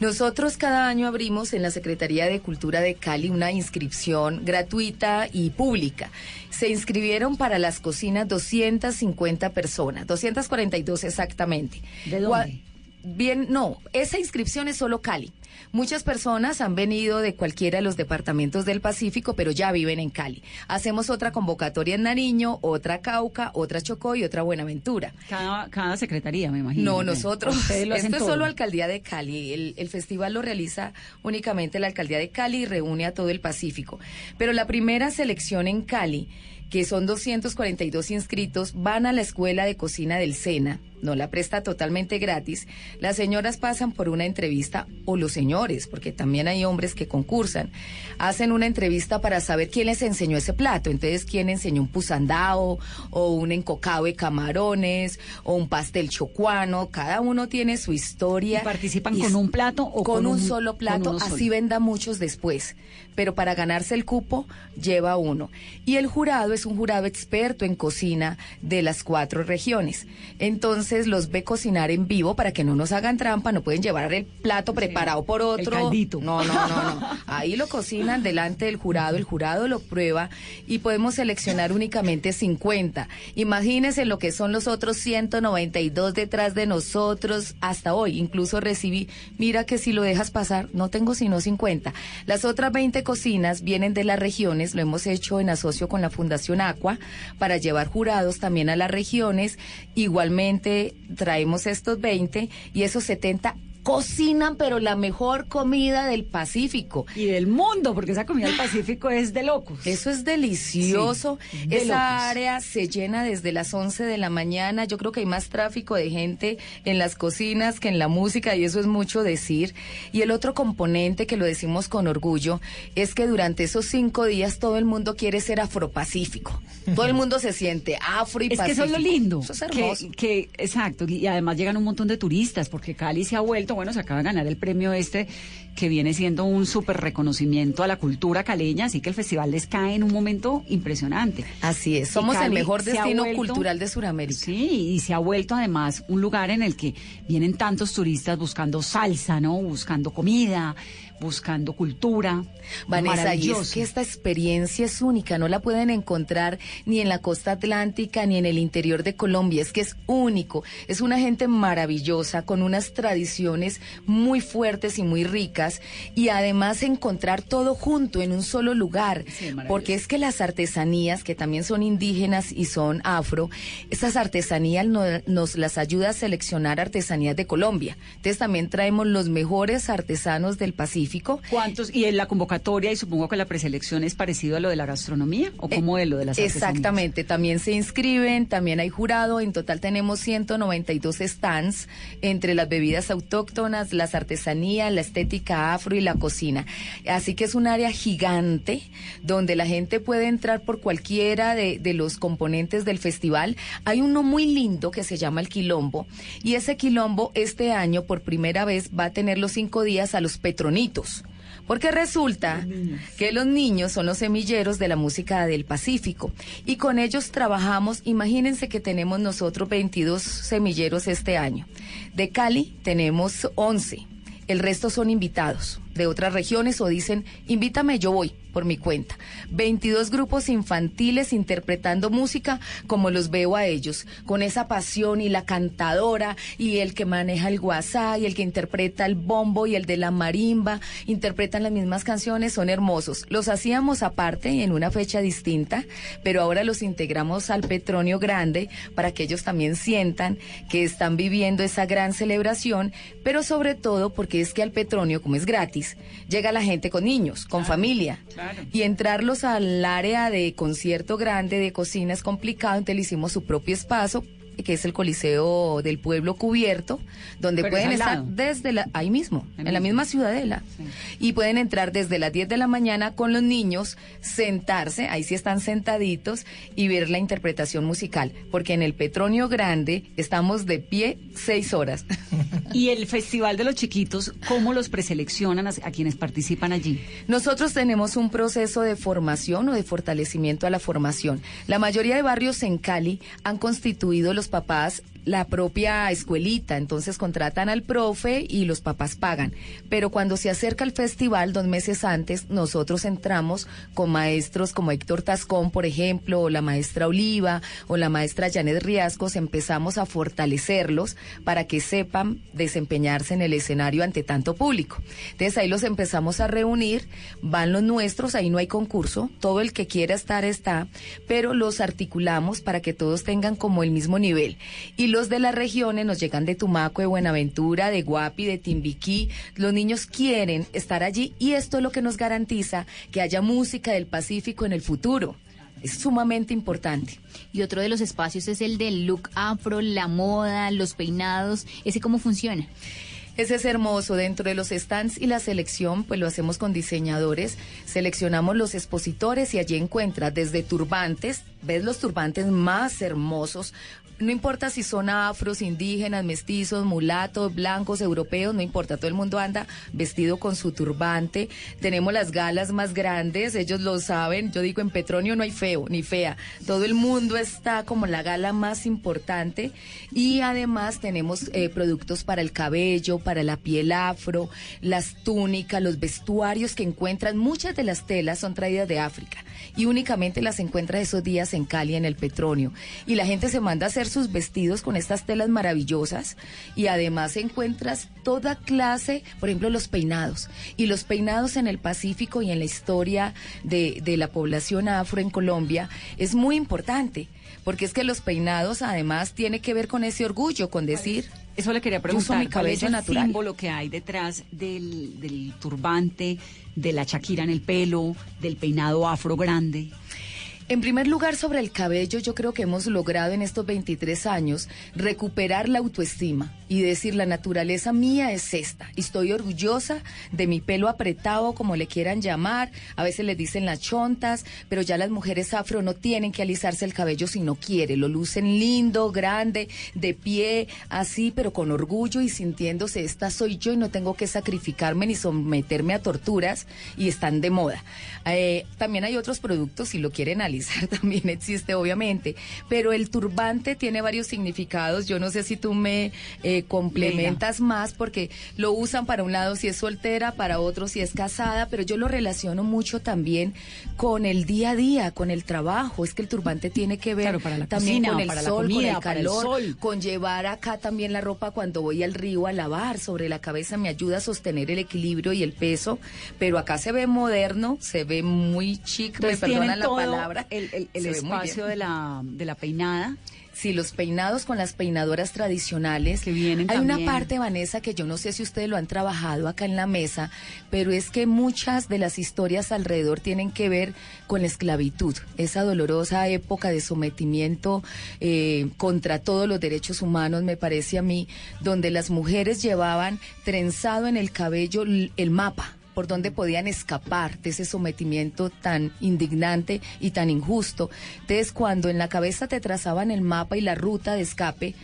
Nosotros cada año abrimos en la Secretaría de Cultura de Cali una inscripción gratuita y pública. Se inscribieron para las cocinas 250 personas, 242 exactamente. ¿De dónde? Bien, no, esa inscripción es solo Cali. Muchas personas han venido de cualquiera de los departamentos del Pacífico, pero ya viven en Cali. Hacemos otra convocatoria en Nariño, otra Cauca, otra Chocó y otra Buenaventura. Cada, cada secretaría, me imagino. No, nosotros. *laughs* Esto es solo Alcaldía de Cali. El, el festival lo realiza únicamente la Alcaldía de Cali y reúne a todo el Pacífico. Pero la primera selección en Cali, que son 242 inscritos, van a la Escuela de Cocina del SENA. No la presta totalmente gratis. Las señoras pasan por una entrevista, o los señores, porque también hay hombres que concursan, hacen una entrevista para saber quién les enseñó ese plato. Entonces, quién enseñó un pusandao, o un encocado de camarones, o un pastel chocuano. Cada uno tiene su historia. ¿Y participan Y con un plato o con, con un, un- solo plato? así solo? venda muchos después. Pero para ganarse el cupo, lleva uno. Y el jurado es un jurado experto en cocina de las cuatro regiones. Entonces los ve cocinar en vivo para que no nos hagan trampa, no pueden llevar el plato preparado por otro. caldito. No, no, no, no. Ahí lo cocinan delante del jurado, el jurado lo prueba y podemos seleccionar únicamente 50. Imagínense lo que son los otros 192 detrás de nosotros hasta hoy. Incluso recibí, mira que si lo dejas pasar, no tengo sino 50. Las otras 20 cocinas vienen de las regiones, lo hemos hecho en asocio con la Fundación Aqua para llevar jurados también a las regiones. Igualmente traemos estos 20 y esos 70 cocinan, pero la mejor comida del Pacífico. Y del mundo, porque esa comida del Pacífico es de locos. Eso es delicioso. Sí, de Esa locos. área se llena desde las 11 de la mañana. Yo creo que hay más tráfico de gente en las cocinas que en la música y eso es mucho decir. Y el otro componente que lo decimos con orgullo es que durante esos cinco días todo el mundo quiere ser afropacífico. Todo el mundo se siente afro y Es que eso es lo pacífico. lindo. Eso es que- hermoso. Que, exacto. Y además llegan un montón de turistas, porque Cali se ha vuelto, bueno, se acaba de ganar el premio este, que viene siendo un súper reconocimiento a la cultura caleña, así que el festival les cae en un momento impresionante. Así es, somos el mejor destino vuelto- cultural de Sudamérica. Sí, y se ha vuelto además un lugar en el que vienen tantos turistas buscando salsa, ¿no? Buscando comida, buscando cultura. Vanessa, y es que esta experiencia es única, no la pueden encontrar ni en la costa atlántica ni en el interior de Colombia, es que es único, es una gente maravillosa, con unas tradiciones muy fuertes y muy ricas, y además encontrar todo junto en un solo lugar, porque es que las artesanías, que también son indígenas y son afro, esas artesanías no- nos las ayuda a seleccionar artesanías de Colombia. Entonces también traemos los mejores artesanos del Pacífico. ¿Cuántos? Y en la convocatoria, y supongo que la preselección es parecido a lo de la gastronomía, o como de lo de las artesanías? Exactamente, también se inscriben, también hay jurado, en total tenemos 192 stands entre las bebidas autóctonas, las artesanías, la estética afro y la cocina. Así que es un área gigante donde la gente puede entrar por cualquiera de, de los componentes del festival. Hay uno muy lindo que se llama el Quilombo y ese Quilombo este año por primera vez va a tener los cinco días a los petronitos. Porque resulta que los niños son los semilleros de la música del Pacífico y con ellos trabajamos, imagínense que tenemos nosotros 22 semilleros este año. De Cali tenemos 11, el resto son invitados de otras regiones o dicen, invítame, yo voy por mi cuenta. 22 grupos infantiles interpretando música como los veo a ellos, con esa pasión y la cantadora y el que maneja el guasá y el que interpreta el bombo y el de la marimba, interpretan las mismas canciones, son hermosos. Los hacíamos aparte en una fecha distinta, pero ahora los integramos al Petronio Grande para que ellos también sientan que están viviendo esa gran celebración, pero sobre todo porque es que al Petronio, como es gratis, llega la gente con niños, con familia. Y entrarlos al área de concierto grande, de cocina, es complicado, entonces le hicimos su propio espacio que es el Coliseo del Pueblo Cubierto, donde Pero pueden es estar desde la, ahí mismo, Ahí en la misma ciudadela. Y pueden entrar desde las 10 de la mañana con los niños, sentarse, ahí sí están sentaditos, y ver la interpretación musical. Porque en el Petronio Grande estamos de pie seis horas. *laughs* Y el Festival de los Chiquitos, ¿cómo los preseleccionan a, a quienes participan allí? Nosotros tenemos un proceso de formación o de fortalecimiento a la formación. La mayoría de barrios en Cali han constituido los papás la propia escuelita, entonces contratan al profe y los papás pagan. Pero cuando se acerca el festival, dos meses antes, nosotros entramos con maestros como Héctor Tascón, por ejemplo, o la maestra Oliva, o la maestra Janet Riascos, empezamos a fortalecerlos para que sepan desempeñarse en el escenario ante tanto público. Entonces ahí los empezamos a reunir, van los nuestros, ahí no hay concurso, todo el que quiera estar está, pero los articulamos para que todos tengan como el mismo nivel. Y los de las regiones nos llegan de Tumaco, de Buenaventura, de Guapi, de Timbiquí. Los niños quieren estar allí y esto es lo que nos garantiza que haya música del Pacífico en el futuro. Es sumamente importante. Y otro de los espacios es el del look afro, la moda, los peinados. ¿Ese cómo funciona? Ese es hermoso. Dentro de los stands y la selección, pues lo hacemos con diseñadores. Seleccionamos los expositores y allí encuentras desde turbantes, ves los turbantes más hermosos, no importa si son afros, indígenas, mestizos, mulatos, blancos, europeos, no importa, todo el mundo anda vestido con su turbante. Tenemos las galas más grandes, ellos lo saben. Yo digo, en Petronio no hay feo ni fea. Todo el mundo está como la gala más importante. Y además tenemos eh, productos para el cabello, para la piel afro, las túnicas, los vestuarios que encuentran. Muchas de las telas son traídas de África y únicamente las encuentras esos días en Cali, en el Petronio. Y la gente se manda a hacer sus vestidos con estas telas maravillosas y además encuentras toda clase, por ejemplo, los peinados. Y los peinados en el Pacífico y en la historia de, de la población afro en Colombia es muy importante, porque es que los peinados además tiene que ver con ese orgullo, con decir... Eso le quería "Yo uso preguntar, mi ¿cuál es cabello el natural. símbolo que hay detrás del, del turbante, de la chaquira en el pelo, del peinado afro grande? En primer lugar, sobre el cabello, yo creo que hemos logrado en estos 23 años recuperar la autoestima y decir la naturaleza mía es esta. Estoy orgullosa de mi pelo apretado, como le quieran llamar. A veces le dicen las chontas, pero ya las mujeres afro no tienen que alisarse el cabello si no quiere. Lo lucen lindo, grande, de pie, así, pero con orgullo y sintiéndose esta soy yo y no tengo que sacrificarme ni someterme a torturas y están de moda. Eh, también hay otros productos, si lo quieren alisar, *laughs* también existe, obviamente. Pero el turbante tiene varios significados. Yo no sé si tú me eh, complementas más, porque lo usan para un lado si es soltera, para otro si es casada, pero yo lo relaciono mucho también con el día a día, con el trabajo. Es que el turbante tiene que ver Claro, para la también cocina, con el para la sol, comida, con para el calor, sol. con llevar acá también la ropa cuando voy al río a lavar sobre la cabeza me ayuda a sostener el equilibrio y el peso, pero acá se ve moderno, se ve muy chic, me Entonces perdonan tienen la todo el, espacio de la, de la peinada. Sí, los peinados con las peinadoras tradicionales. Que vienen Hay una parte, Vanessa, que yo no sé si ustedes lo han trabajado acá en la mesa, pero es que muchas de las historias alrededor tienen que ver con la esclavitud, esa dolorosa época de sometimiento eh, contra todos los derechos humanos, me parece a mí, donde las mujeres llevaban trenzado en el cabello el mapa por donde podían escapar de ese sometimiento tan indignante y tan injusto. Entonces, cuando en la cabeza te trazaban el mapa y la ruta de escape,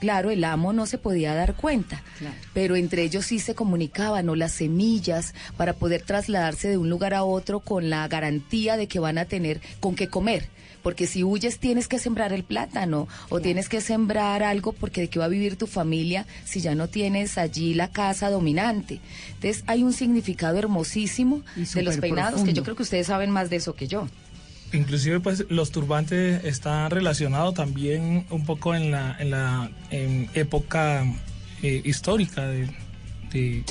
claro, el amo no se podía dar cuenta, pero entre ellos sí se comunicaban o las semillas para poder trasladarse de un lugar a otro con la garantía de que van a tener con qué comer. Porque si huyes tienes que sembrar el plátano o tienes que sembrar algo porque de qué va a vivir tu familia si ya no tienes allí la casa dominante. Entonces hay un significado hermosísimo de los peinados que yo creo que ustedes saben más de eso que yo. Inclusive pues los turbantes están relacionados también un poco en la, en la época eh, histórica de, de,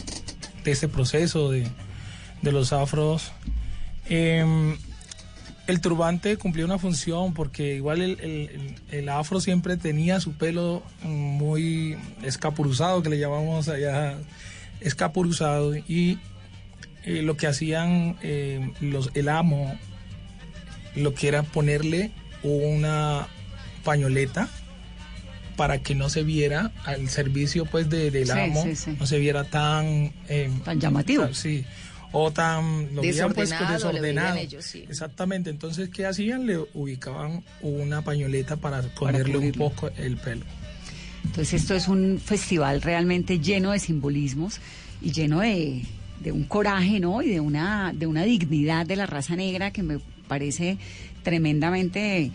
este proceso de, de los afros. Em, el turbante cumplía una función porque igual el, el- el afro siempre tenía su pelo muy escapuruzado, que le llamamos allá escapuruzado, y eh, lo que hacían eh, los, el amo lo que era ponerle una pañoleta para que no se viera al servicio pues de, del Sí, amo sí, sí. no se viera tan Tan llamativo. sí o tan lo veían, pues, Desordenado, le veían desordenado ellos, sí. exactamente entonces qué hacían le ubicaban una pañoleta para ponerle un poco el pelo Entonces esto es un festival realmente lleno de simbolismos y lleno de, de un coraje, ¿no? Y de una, de una dignidad de la raza negra que me parece tremendamente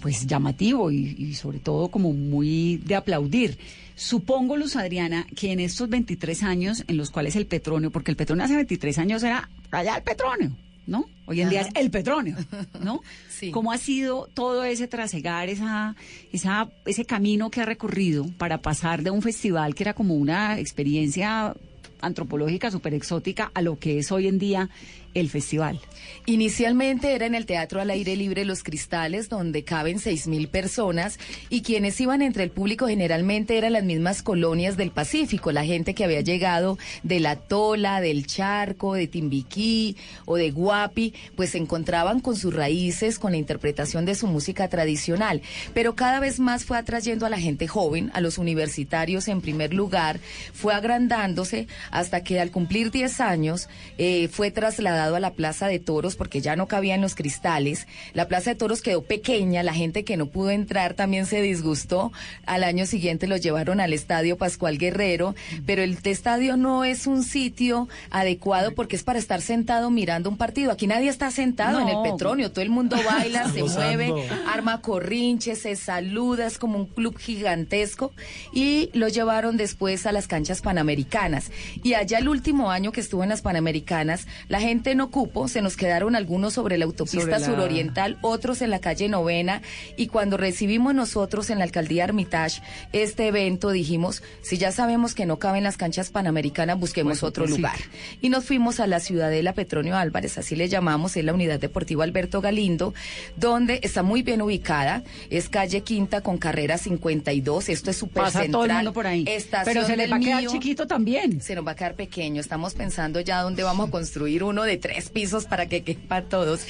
pues llamativo y, y sobre todo como muy de aplaudir. Supongo, Luz Adriana, que en estos 23 años en los cuales el petróleo, porque el petróleo hace 23 años era allá el petróleo, ¿no? Hoy en día es el petróleo, ¿no? *laughs* Sí. ¿Cómo ha sido todo ese trasegar, esa, esa, ese camino que ha recorrido para pasar de un festival que era como una experiencia antropológica súper exótica a lo que es hoy en día el festival? Inicialmente era en el Teatro al Aire Libre Los Cristales, donde caben seis mil personas, y quienes iban entre el público generalmente eran las mismas colonias del Pacífico, la gente que había llegado de La Tola, del Charco, de Timbiquí o de Guapi, pues se encontraban con sus raíces, con la interpretación de su música tradicional. Pero cada vez más fue atrayendo a la gente joven, a los universitarios en primer lugar, fue agrandándose hasta que al cumplir 10 años eh, fue trasladado a la Plaza de Toros porque ya no cabía en los cristales. La Plaza de Toros quedó pequeña, la gente que no pudo entrar también se disgustó. Al año siguiente lo llevaron al Estadio Pascual Guerrero, pero el estadio no es un sitio adecuado porque es para estar sentado mirando un partido. Aquí nadie está sentado en el. Petronio, todo el mundo *laughs* baila, se mueve, arma corrinches, se saluda, es como un club gigantesco y lo llevaron después a las canchas panamericanas. Y allá el último año que estuvo en las panamericanas, la gente no cupo, se nos quedaron algunos sobre la autopista Sobre la- suroriental, otros en la calle Novena y cuando recibimos nosotros en la alcaldía Armitage este evento dijimos, si ya sabemos que no caben las canchas panamericanas, busquemos Pues, otro otro lugar. Y nos fuimos a la Ciudadela Petronio Álvarez, así le llamamos, es la unidad deportiva Alberto Galindo, donde está muy bien ubicada, es calle Quinta con carrera 52, esto es súper central. todo el mundo por ahí. Pero se del va a quedar Mío. chiquito también. Se nos va a quedar pequeño. Estamos pensando ya dónde vamos a construir uno de tres pisos para que quepa todos.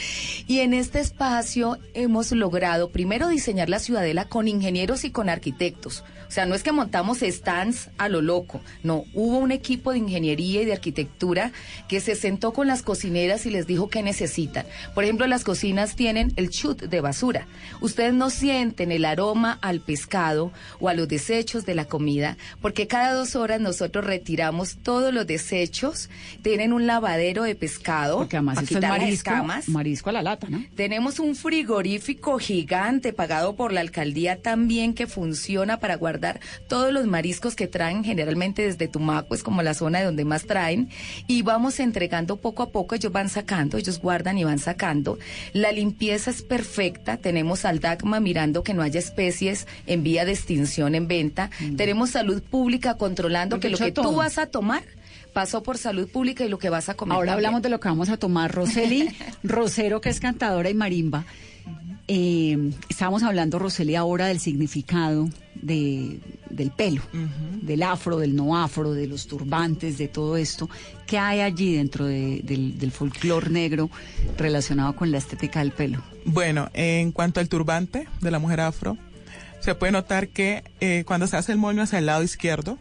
Y en este espacio hemos logrado primero diseñar la ciudadela con ingenieros y con arquitectos. O sea, no es que montamos stands a lo loco. No, hubo un equipo de ingeniería y de arquitectura que se sentó con las cocineras y les dijo qué necesitan. Por ejemplo, las cocinas tienen el chut de basura. Ustedes no sienten el aroma al pescado o a los desechos de la comida, porque cada dos horas nosotros retiramos todos los desechos. Tienen un lavadero de pescado Porque además para es quitar las marisco, escamas. marisco a la lata, ¿no? Tenemos un frigorífico gigante pagado por la alcaldía también que funciona para guardar todos los mariscos que traen generalmente desde Tumaco, es como la zona de donde más traen, y vamos entregando poco a poco, ellos van sacando, ellos guardan y van sacando. La limpieza es perfecta, tenemos al DACMA mirando que no haya especies en vía de extinción en venta, tenemos salud pública controlando que lo que tú todo. vas a tomar pasó por salud pública y lo que vas a comer. Ahora también. hablamos de lo que vamos a tomar. Roseli *laughs* Rosero, que es cantadora y marimba. Eh, estábamos hablando, Roseli, ahora del significado de, del pelo, del afro, del no afro, de los turbantes, de todo esto. ¿Qué hay allí dentro de- del, del folclore negro relacionado con la estética del pelo? Bueno, en cuanto al turbante de la mujer afro, se puede notar que eh, cuando se hace el moño hacia el lado izquierdo,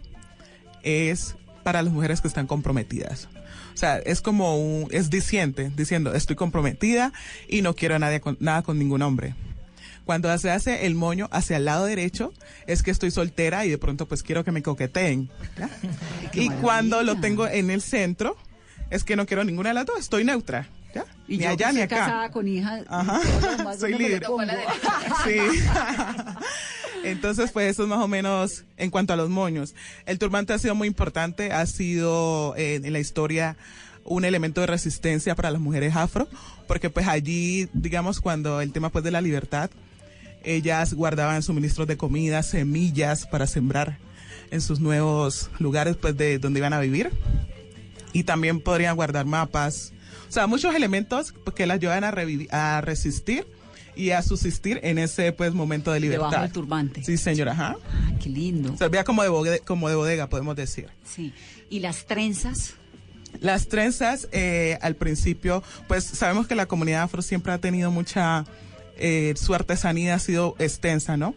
es para las mujeres que están comprometidas. O sea, es como un, es diciente, diciendo, estoy comprometida y no quiero nadie con- nada con ningún hombre. Cuando se hace el moño hacia el lado derecho, es que estoy soltera y de pronto pues quiero que me coqueteen. *laughs* Y cuando lo tengo en el centro, es que no quiero ninguna de las dos, estoy neutra. ¿Ya? Y ni yo allá que ni acá. casada con hijas. Ajá. Soy ¿dónde me líder. *laughs* Sí. *laughs* Entonces, pues eso es más o menos en cuanto a los moños. El turbante ha sido muy importante, ha sido eh, en la historia un elemento de resistencia para las mujeres afro, porque pues allí, digamos, cuando el tema pues de la libertad, ellas guardaban suministros de comida, semillas para sembrar en sus nuevos lugares pues de donde iban a vivir y también podrían guardar mapas, o sea, muchos elementos que las llevan a, resistir y a subsistir en ese pues momento de libertad. Debajo del turbante. Sí, señora, ajá. Ah, qué lindo. Servía como de, bodega, como de bodega, podemos decir. Sí. ¿Y las trenzas? Las trenzas, eh, al principio, pues sabemos que la comunidad afro siempre ha tenido mucha, eh, su artesanía ha sido extensa, ¿no?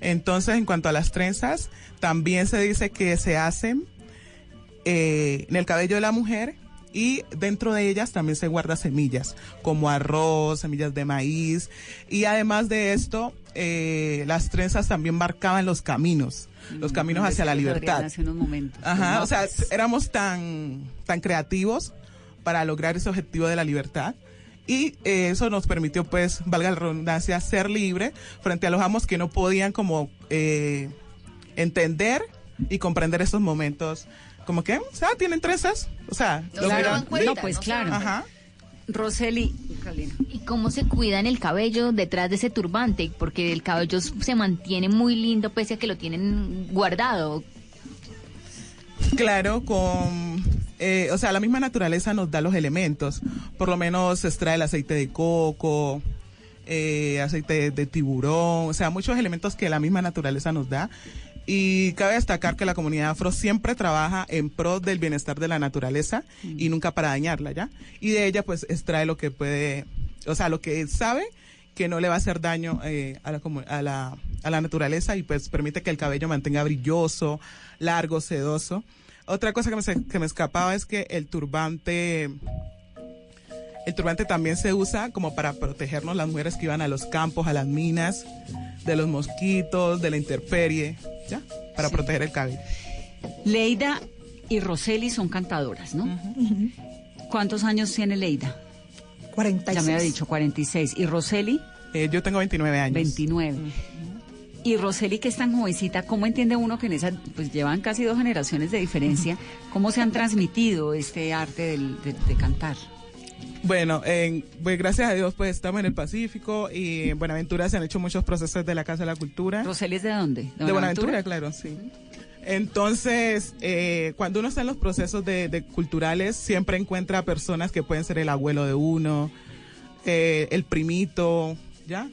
Entonces, en cuanto a las trenzas, también se dice que se hacen eh, en el cabello de la mujer y dentro de ellas también se guarda semillas, como arroz, semillas de maíz. Y además de esto, eh, las trenzas también marcaban los caminos, los caminos hacia la libertad. Hace unos momentos. Ajá, o sea, éramos tan, tan creativos para lograr ese objetivo de la libertad. Y eh, eso nos permitió, pues, valga la redundancia, ser libre frente a los amos que no podían como eh, entender y comprender esos momentos. Como que, o sea, tienen trenzas. O sea, lo cuenta, No, pues, no claro. Ajá. Roseli, ¿Y cómo se cuidan el cabello detrás de ese turbante? Porque el cabello se mantiene muy lindo pese a que lo tienen guardado. Claro, con, eh, o sea, la misma naturaleza nos da los elementos. Por lo menos se extrae el aceite de coco, eh, aceite de, de tiburón, o sea, muchos elementos que la misma naturaleza nos da. Y cabe destacar que la comunidad afro siempre trabaja en pro del bienestar de la naturaleza y nunca para dañarla, ¿ya? Y de ella, pues, extrae lo que puede, o sea, lo que sabe que no le va a hacer daño eh, a, la, a, la, a la naturaleza y pues permite que el cabello mantenga brilloso, largo, sedoso. Otra cosa que me, que me escapaba es que el turbante, el turbante también se usa como para protegernos las mujeres que iban a los campos, a las minas, de los mosquitos, de la intemperie, ¿ya? Para Sí. proteger el cabello. Leida y Roseli son cantadoras, ¿no? ¿Cuántos años tiene Leida? 46. Ya me había dicho, 46. ¿Y Roseli? Eh, yo tengo 29 años. 29. Y Roseli, que es tan jovencita, ¿cómo entiende uno que en esa, pues llevan casi dos generaciones de diferencia, cómo se han transmitido este arte del- de, de cantar? Bueno, en- pues gracias a Dios pues estamos en el Pacífico y en Buenaventura se han hecho muchos procesos de la Casa de la Cultura. ¿Roseli es de dónde? De Buenaventura, claro, sí. Entonces, eh, cuando uno está en los procesos de, de culturales, siempre encuentra personas que pueden ser el abuelo de uno, eh, el primito, ¿ya?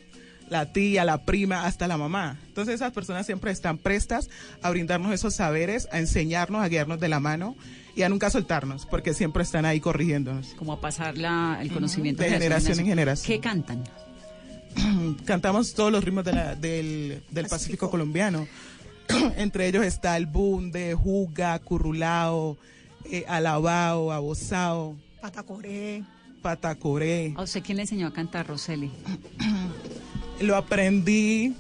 La tía, la prima, hasta la mamá. Entonces esas personas siempre están prestas a brindarnos esos saberes, a enseñarnos, a guiarnos de la mano y a nunca soltarnos, porque siempre están ahí corrigiéndonos. Como a pasar la- el conocimiento De generación en generación. ¿Qué cantan? *clears throat* cantamos todos los ritmos de la- del, del Pacífico colombiano. *clears throat* Entre ellos está el bunde, juga, currulao, eh, alabao, abosao, Patacoré. patacoré. ¿A usted quién le enseñó a cantar, Roseli? *clears throat* Lo aprendí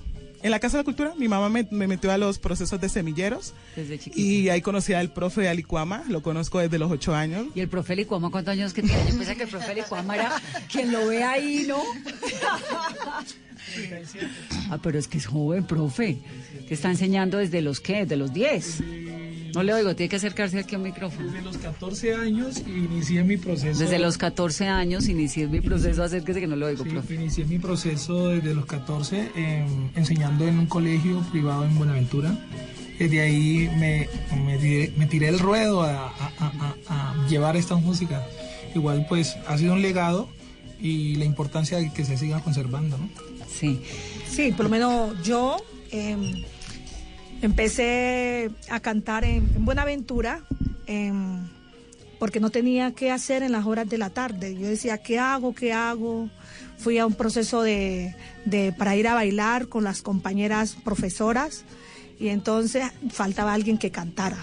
en la Casa de la Cultura. Mi mamá me, me metió a los procesos de semilleros Desde chiquita. y ahí conocí al profe Alicuama. Lo conozco desde los ocho años. ¿Y el profe Licuama cuántos años que tiene? Yo pensé que el profe Licuama era quien lo ve ahí, ¿no? Ah, pero es que es joven, profe. Que está enseñando desde los qué, desde los 10. No le oigo, tiene que acercarse aquí a un micrófono. Desde los 14 años inicié mi proceso. Desde los 14 años inicié mi proceso, acérquese que no lo oigo, Sí, profe. inicié mi proceso desde los 14 em, enseñando en un colegio privado en Buenaventura. Desde ahí me, me, tiré, me tiré el ruedo a, a- a- a- a llevar esta música. Igual pues ha sido un legado y la importancia de que se siga conservando. ¿no? Sí. Sí, por lo menos yo em, empecé a cantar en, en Buenaventura porque no tenía qué hacer en las horas de la tarde. Yo decía, ¿qué hago? ¿Qué hago? Fui a un proceso de, para ir a bailar con las compañeras profesoras y entonces faltaba alguien que cantara.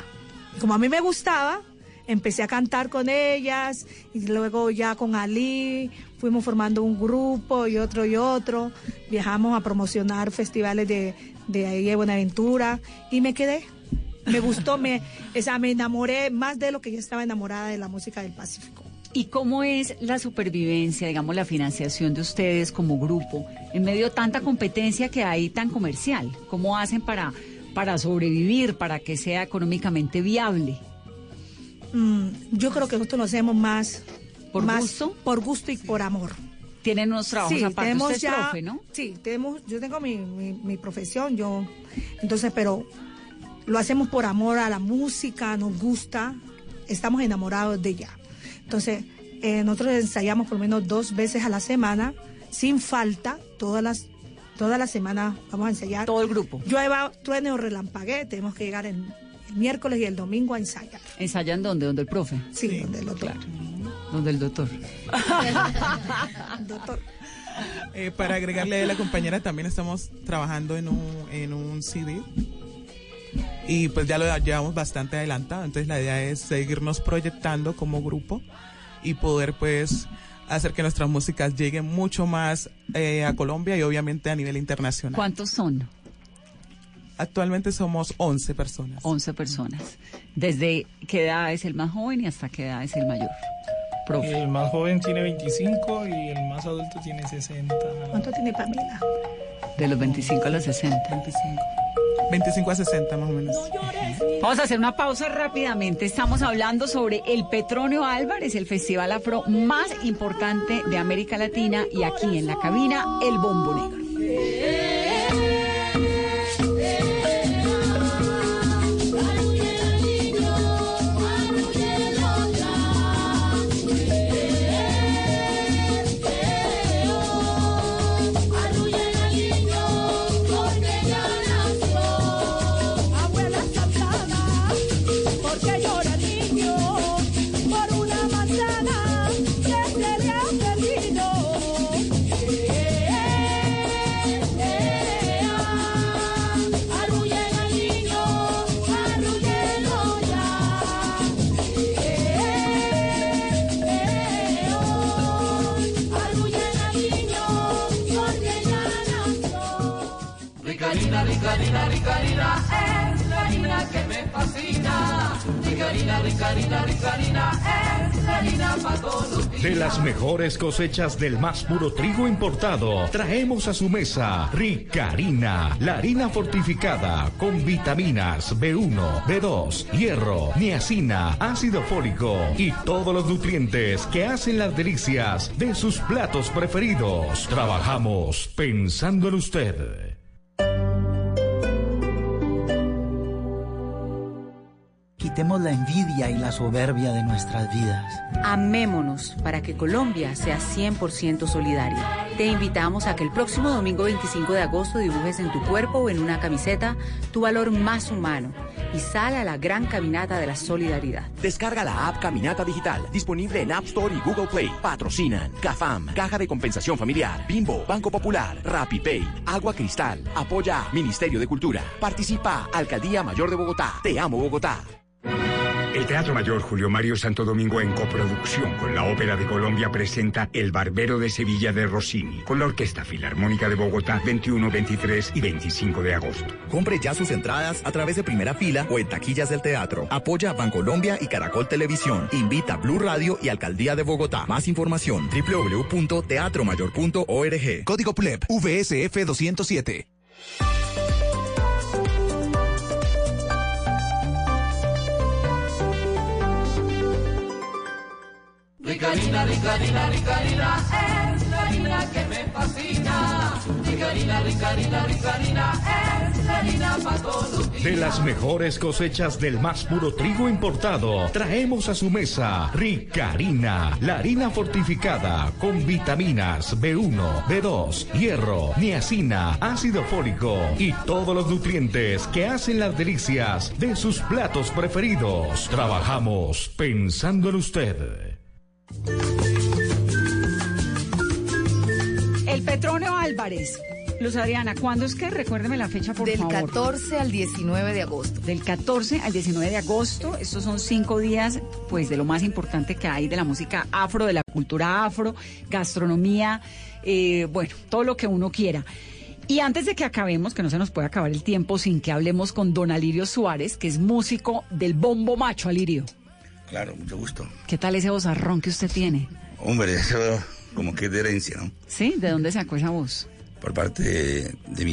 Como a mí me gustaba, empecé a cantar con ellas y luego ya con Ali fuimos formando un grupo y otro y otro. Viajamos a promocionar festivales de, de ahí de Buenaventura y me quedé. Me gustó, me, o sea, me enamoré más de lo que yo estaba enamorada de la música del Pacífico. ¿Y cómo es la supervivencia, digamos, la financiación de ustedes como grupo en medio de tanta competencia que hay tan comercial? ¿Cómo hacen para, para sobrevivir, para que sea económicamente viable? Mm, yo creo que nosotros lo hacemos más ¿Por más gusto? por gusto y por amor. Tienen unos trabajos Sí, aparte, tenemos usted es ya- profe, ¿no? Sí, tenemos, yo tengo mi, mi, mi profesión, yo, entonces, pero lo hacemos por amor a la música, nos gusta, estamos enamorados de ella. Entonces, eh, nosotros ensayamos por lo menos dos veces a la semana, sin falta, todas las, todas las semanas vamos a ensayar. Todo el grupo. Llueva, truene o relampaguee, tenemos que llegar el, el miércoles y el domingo a ensayar. ¿Ensayan dónde? ¿Donde el profe? Sí, donde el otro. Donde el doctor. *laughs* Doctor. Eh, para agregarle a la compañera, también estamos trabajando en un, en un CD. Y pues ya lo llevamos bastante adelantado. Entonces la idea es seguirnos proyectando como grupo y poder pues hacer que nuestras músicas lleguen mucho más eh, a Colombia y obviamente a nivel internacional. ¿Cuántos son? Actualmente somos 11 personas. 11 personas. ¿Desde qué edad es el más joven y hasta qué edad es el mayor? Profe. El más joven tiene 25 y el más adulto tiene 60. ¿Cuánto tiene Pamela? De los 25 a los 60. 25. 25 a 60 más o menos. Vamos a hacer una pausa rápidamente. Estamos hablando sobre el Petronio Álvarez, el festival afro más importante de América Latina y aquí en la cabina, el Bombo Negro. De las mejores cosechas del más puro trigo importado, traemos a su mesa Rica Harina, la harina fortificada con vitaminas B1, B2, hierro, niacina, ácido fólico y todos los nutrientes que hacen las delicias de sus platos preferidos. Trabajamos pensando en usted. Quitemos la envidia y la soberbia de nuestras vidas. Amémonos para que Colombia sea 100% solidaria. Te invitamos a que el próximo domingo 25 de agosto dibujes en tu cuerpo o en una camiseta tu valor más humano y sal a la gran caminata de la solidaridad. Descarga la app Caminata Digital, disponible en App Store y Google Play. Patrocinan CAFAM, Caja de Compensación Familiar, Bimbo, Banco Popular, RappiPay, Agua Cristal, Apoya Ministerio de Cultura. Participa Alcaldía Mayor de Bogotá. Te amo Bogotá. El Teatro Mayor Julio Mario Santo Domingo en coproducción con la Ópera de Colombia presenta El Barbero de Sevilla de Rossini con la Orquesta Filarmónica de Bogotá 21, 23 y 25 de agosto. Compre ya sus entradas a través de primera fila o en taquillas del teatro. Apoya Bancolombia y Caracol Televisión. Invita Blue Radio y Alcaldía de Bogotá. Más información www.teatromayor.org. Código PLEP VSF 207. Harina, rica harina, es la harina que me fascina. Harina, rica harina, es la harina para todos. De las mejores cosechas del más puro trigo importado, traemos a su mesa Rica Harina, la harina fortificada con vitaminas B1, B2, hierro, niacina, ácido fólico y todos los nutrientes que hacen las delicias de sus platos preferidos. Trabajamos pensando en usted. El Petronio Álvarez. Luz Adriana, ¿cuándo es que? Recuérdeme la fecha, por Del favor. 14 al 19 de agosto. Del 14 al 19 de agosto. Estos son cinco días, pues, de lo más importante que hay de la música afro, de la cultura afro, gastronomía, eh, bueno, todo lo que uno quiera. Y antes de que acabemos, que no se nos puede acabar el tiempo sin que hablemos con don Alirio Suárez, que es músico del bombo macho, Alirio. Claro, mucho gusto. ¿Qué tal ese vozarrón que usted tiene? Hombre, *laughs* eso como que es de herencia, ¿no? ¿Sí? ¿De dónde sacó esa voz? Por parte de, de mi